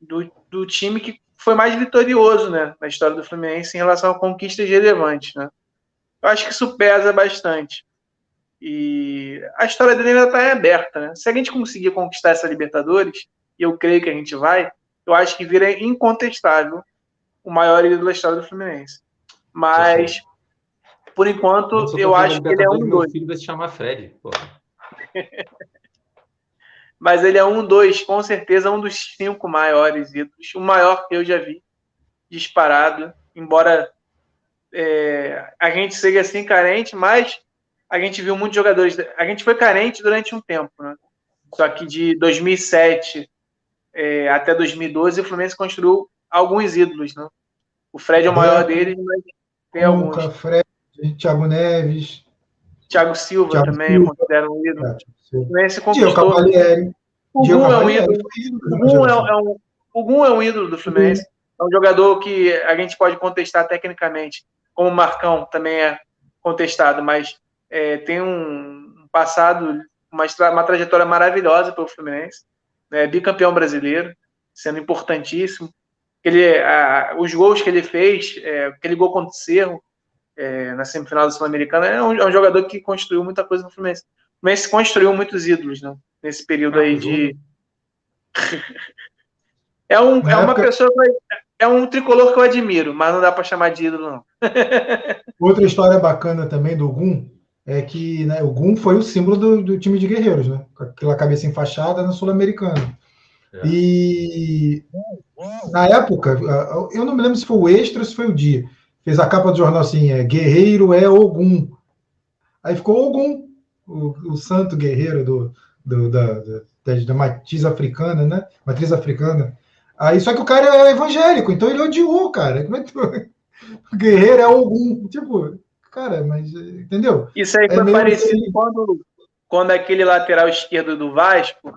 Do, do time que foi mais vitorioso, né? Na história do Fluminense em relação a conquistas relevantes, né? Eu acho que isso pesa bastante. E a história dele ainda está aberta, né? Se a gente conseguir conquistar essa Libertadores, e eu creio que a gente vai, eu acho que vira incontestável o maior ídolo da história do Fluminense. Mas, por enquanto, eu acho que ele é um Libertadores, meu dois. filho vai se chamar Fred. Mas ele é um dois, com certeza, um dos cinco maiores ídolos. O maior que eu já vi, disparado. Embora é, a gente seja assim carente, mas a gente viu muitos jogadores. A gente foi carente durante um tempo, né? Só que de 2007 é, até 2012, o Fluminense construiu alguns ídolos, né? O Fred é o maior deles, mas tem alguns. Nunca, Fred, Thiago Neves, Thiago Silva Thiago também, Silva. eu considero um ídolo. é, O Gum é um Cavalieri ídolo. O Gum é, é um, o Gum é um ídolo do Fluminense. É um jogador que a gente pode contestar tecnicamente, como o Marcão também é contestado, mas é, tem um passado, uma, uma trajetória maravilhosa pelo Fluminense. né, bicampeão brasileiro, sendo importantíssimo. Ele, a- os gols que ele fez, é, aquele gol contra o Cerro, é, na semifinal da Sul-Americana, é um, é um jogador que construiu muita coisa no Fluminense. O Fluminense construiu muitos ídolos né, nesse período aí de. É, um, Na é uma época- pessoa é um tricolor que eu admiro, mas não dá para chamar de ídolo, não. Outra história bacana também do Gum é que né, o Gum foi o símbolo do, do time de guerreiros, né? Com aquela cabeça enfaixada na Sul-Americana. É. E na época, eu não me lembro se foi o Extra ou se foi o Dia, fez a capa do jornal assim: é, Guerreiro é Ogum. Aí ficou Ogum, o, o santo guerreiro do, do- da, da, da matriz africana, né? Matriz africana. Aí, só que o cara é evangélico, então ele odiou, cara. Como é que o guerreiro é Ogum? Tipo, cara, mas entendeu? Isso aí É foi meio parecido que- quando, quando aquele lateral esquerdo do Vasco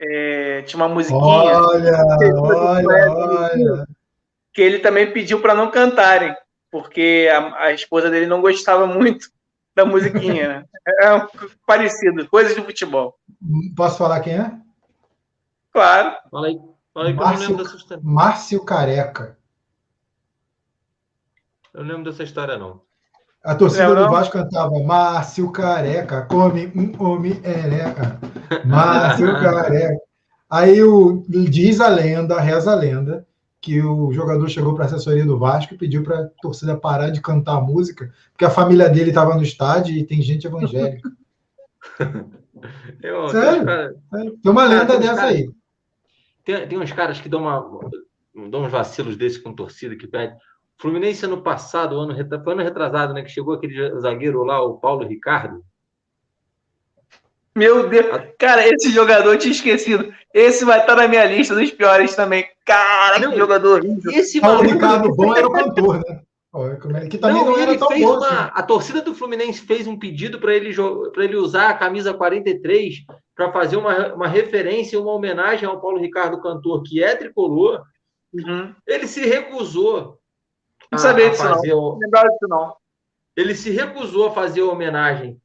é, tinha uma musiquinha Olha, olha, olha. que ele também pediu para não cantarem, porque a, a esposa dele não gostava muito da musiquinha, né? É parecido, coisas de futebol. Posso falar quem é? Claro. Fala aí. Fala aí que Márcio, eu não lembro dessa história. Márcio Careca. Eu não lembro dessa história, não. A torcida Não, do não. Vasco cantava Márcio Careca, come um homem ereca. Márcio Careca. Aí o, diz a lenda, reza a lenda, que o jogador chegou para a assessoria do Vasco e pediu para a torcida parar de cantar a música, porque a família dele estava no estádio e tem gente evangélica. Eu, Sério? tem, uns cara- Tem uma lenda dessa caras- aí. tem- tem uns caras que dão, uma, dão uns vacilos desses com torcida que pede. Fluminense ano passado, ano, foi ano retrasado, né? Que chegou aquele zagueiro lá, o Paulo Ricardo. Meu Deus. Cara, esse jogador eu tinha esquecido. Esse vai estar na minha lista dos piores também. Cara, que jogador horrível. Esse Paulo maluco- Ricardo Bom era o cantor, né? Como é- Que também não, Não, era tão fez bom uma. assim. A torcida do Fluminense fez um pedido para ele, ele usar a camisa 43 para fazer uma, uma referência, uma homenagem ao Paulo Ricardo Cantor, que é tricolor. Uhum. Ele se recusou. Não sabia disso, não. o- Não lembrava disso, não. Ele se recusou a fazer a homenagem.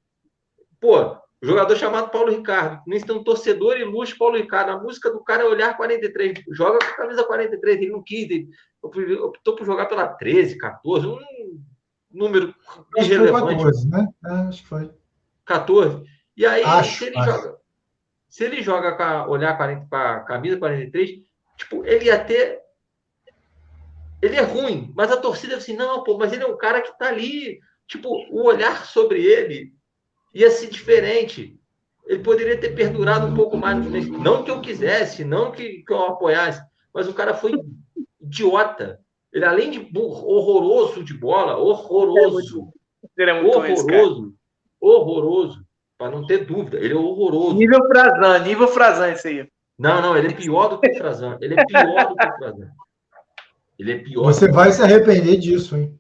Pô, jogador chamado Paulo Ricardo. Nem tem um torcedor ilustre, Paulo Ricardo. A música do cara é olhar 43. Joga com a camisa 43. Ele não quis. Ele optou por jogar pela 13, 14. Um número Acho irrelevante. 14, né? É, acho que foi. 14. E aí, Acho, se ele acho. joga. Se ele joga com a, olhar 40, com a camisa 43, tipo, ele ia ter. Ele é ruim, mas a torcida assim, não, pô, mas ele é um cara que tá ali. Tipo, o olhar sobre ele ia ser diferente. Ele poderia ter perdurado um pouco mais no Fluminense. Não que eu quisesse, não que, que eu apoiasse, mas o cara foi idiota. Ele, além de burro, horroroso de bola, horroroso Ele é muito horroroso, horroroso, para não ter dúvida, ele é horroroso. Nível Frazan, nível Frazan esse aí. Não, não, ele é pior do que o Frazan. Ele é pior do que o Frazan. Ele é pior. Você vai se arrepender disso, hein?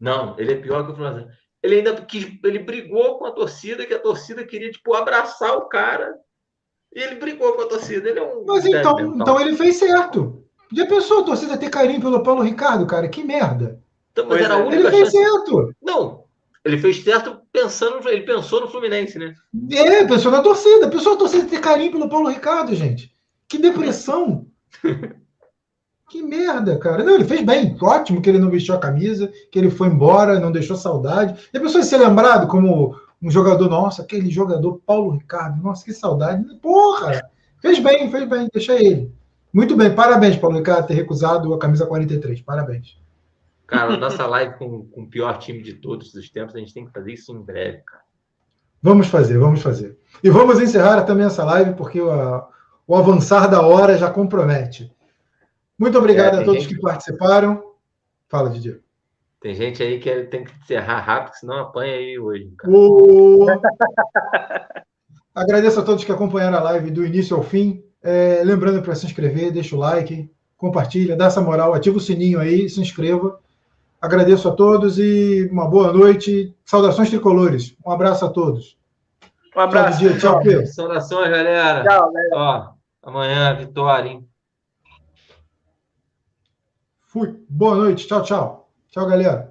Não, ele é pior que o Frazan. Ele ainda quis, ele brigou com a torcida, que a torcida queria tipo abraçar o cara. E ele brigou com a torcida. Ele é um Mas então, mental. então ele fez certo. Já pensou a torcida ter carinho pelo Paulo Ricardo, cara? Que merda. Então, mas Pois era a é. única Ele fez chance. certo. Não, ele fez certo pensando, ele pensou no Fluminense, né? É, pensou na torcida. Pensou a torcida ter carinho pelo Paulo Ricardo, gente. Que depressão. que merda, cara. Não, ele fez bem. Ótimo que ele não vestiu a camisa, que ele foi embora, não deixou saudade. E a pessoa ser lembrado como um jogador, nossa, aquele jogador Paulo Ricardo, nossa, que saudade. Porra! Fez bem, fez bem, deixa ele. Muito bem, parabéns, Paulo Ricardo, ter recusado a camisa 43. Parabéns. Cara, nossa live com, com o pior time de todos os tempos, a gente tem que fazer isso em breve, cara. Vamos fazer, vamos fazer. E vamos encerrar também essa live, porque o, o avançar da hora já compromete. Muito obrigado É, a todos gente- que participaram. Fala, Didier. Tem gente aí que tem que encerrar rápido, senão apanha aí hoje. O... Agradeço a todos que acompanharam a live do início ao fim. É, lembrando para se inscrever, deixa o like, compartilha, dá essa moral, ativa o sininho aí, se inscreva. Agradeço a todos e uma boa noite. Saudações tricolores. Um abraço a todos. Um Tchau, abraço. Didier. Tchau, Pedro. Saudações, galera. Tchau, galera. Ó, amanhã, vitória, hein? Fui. Boa noite. Tchau, tchau. Tchau, galera.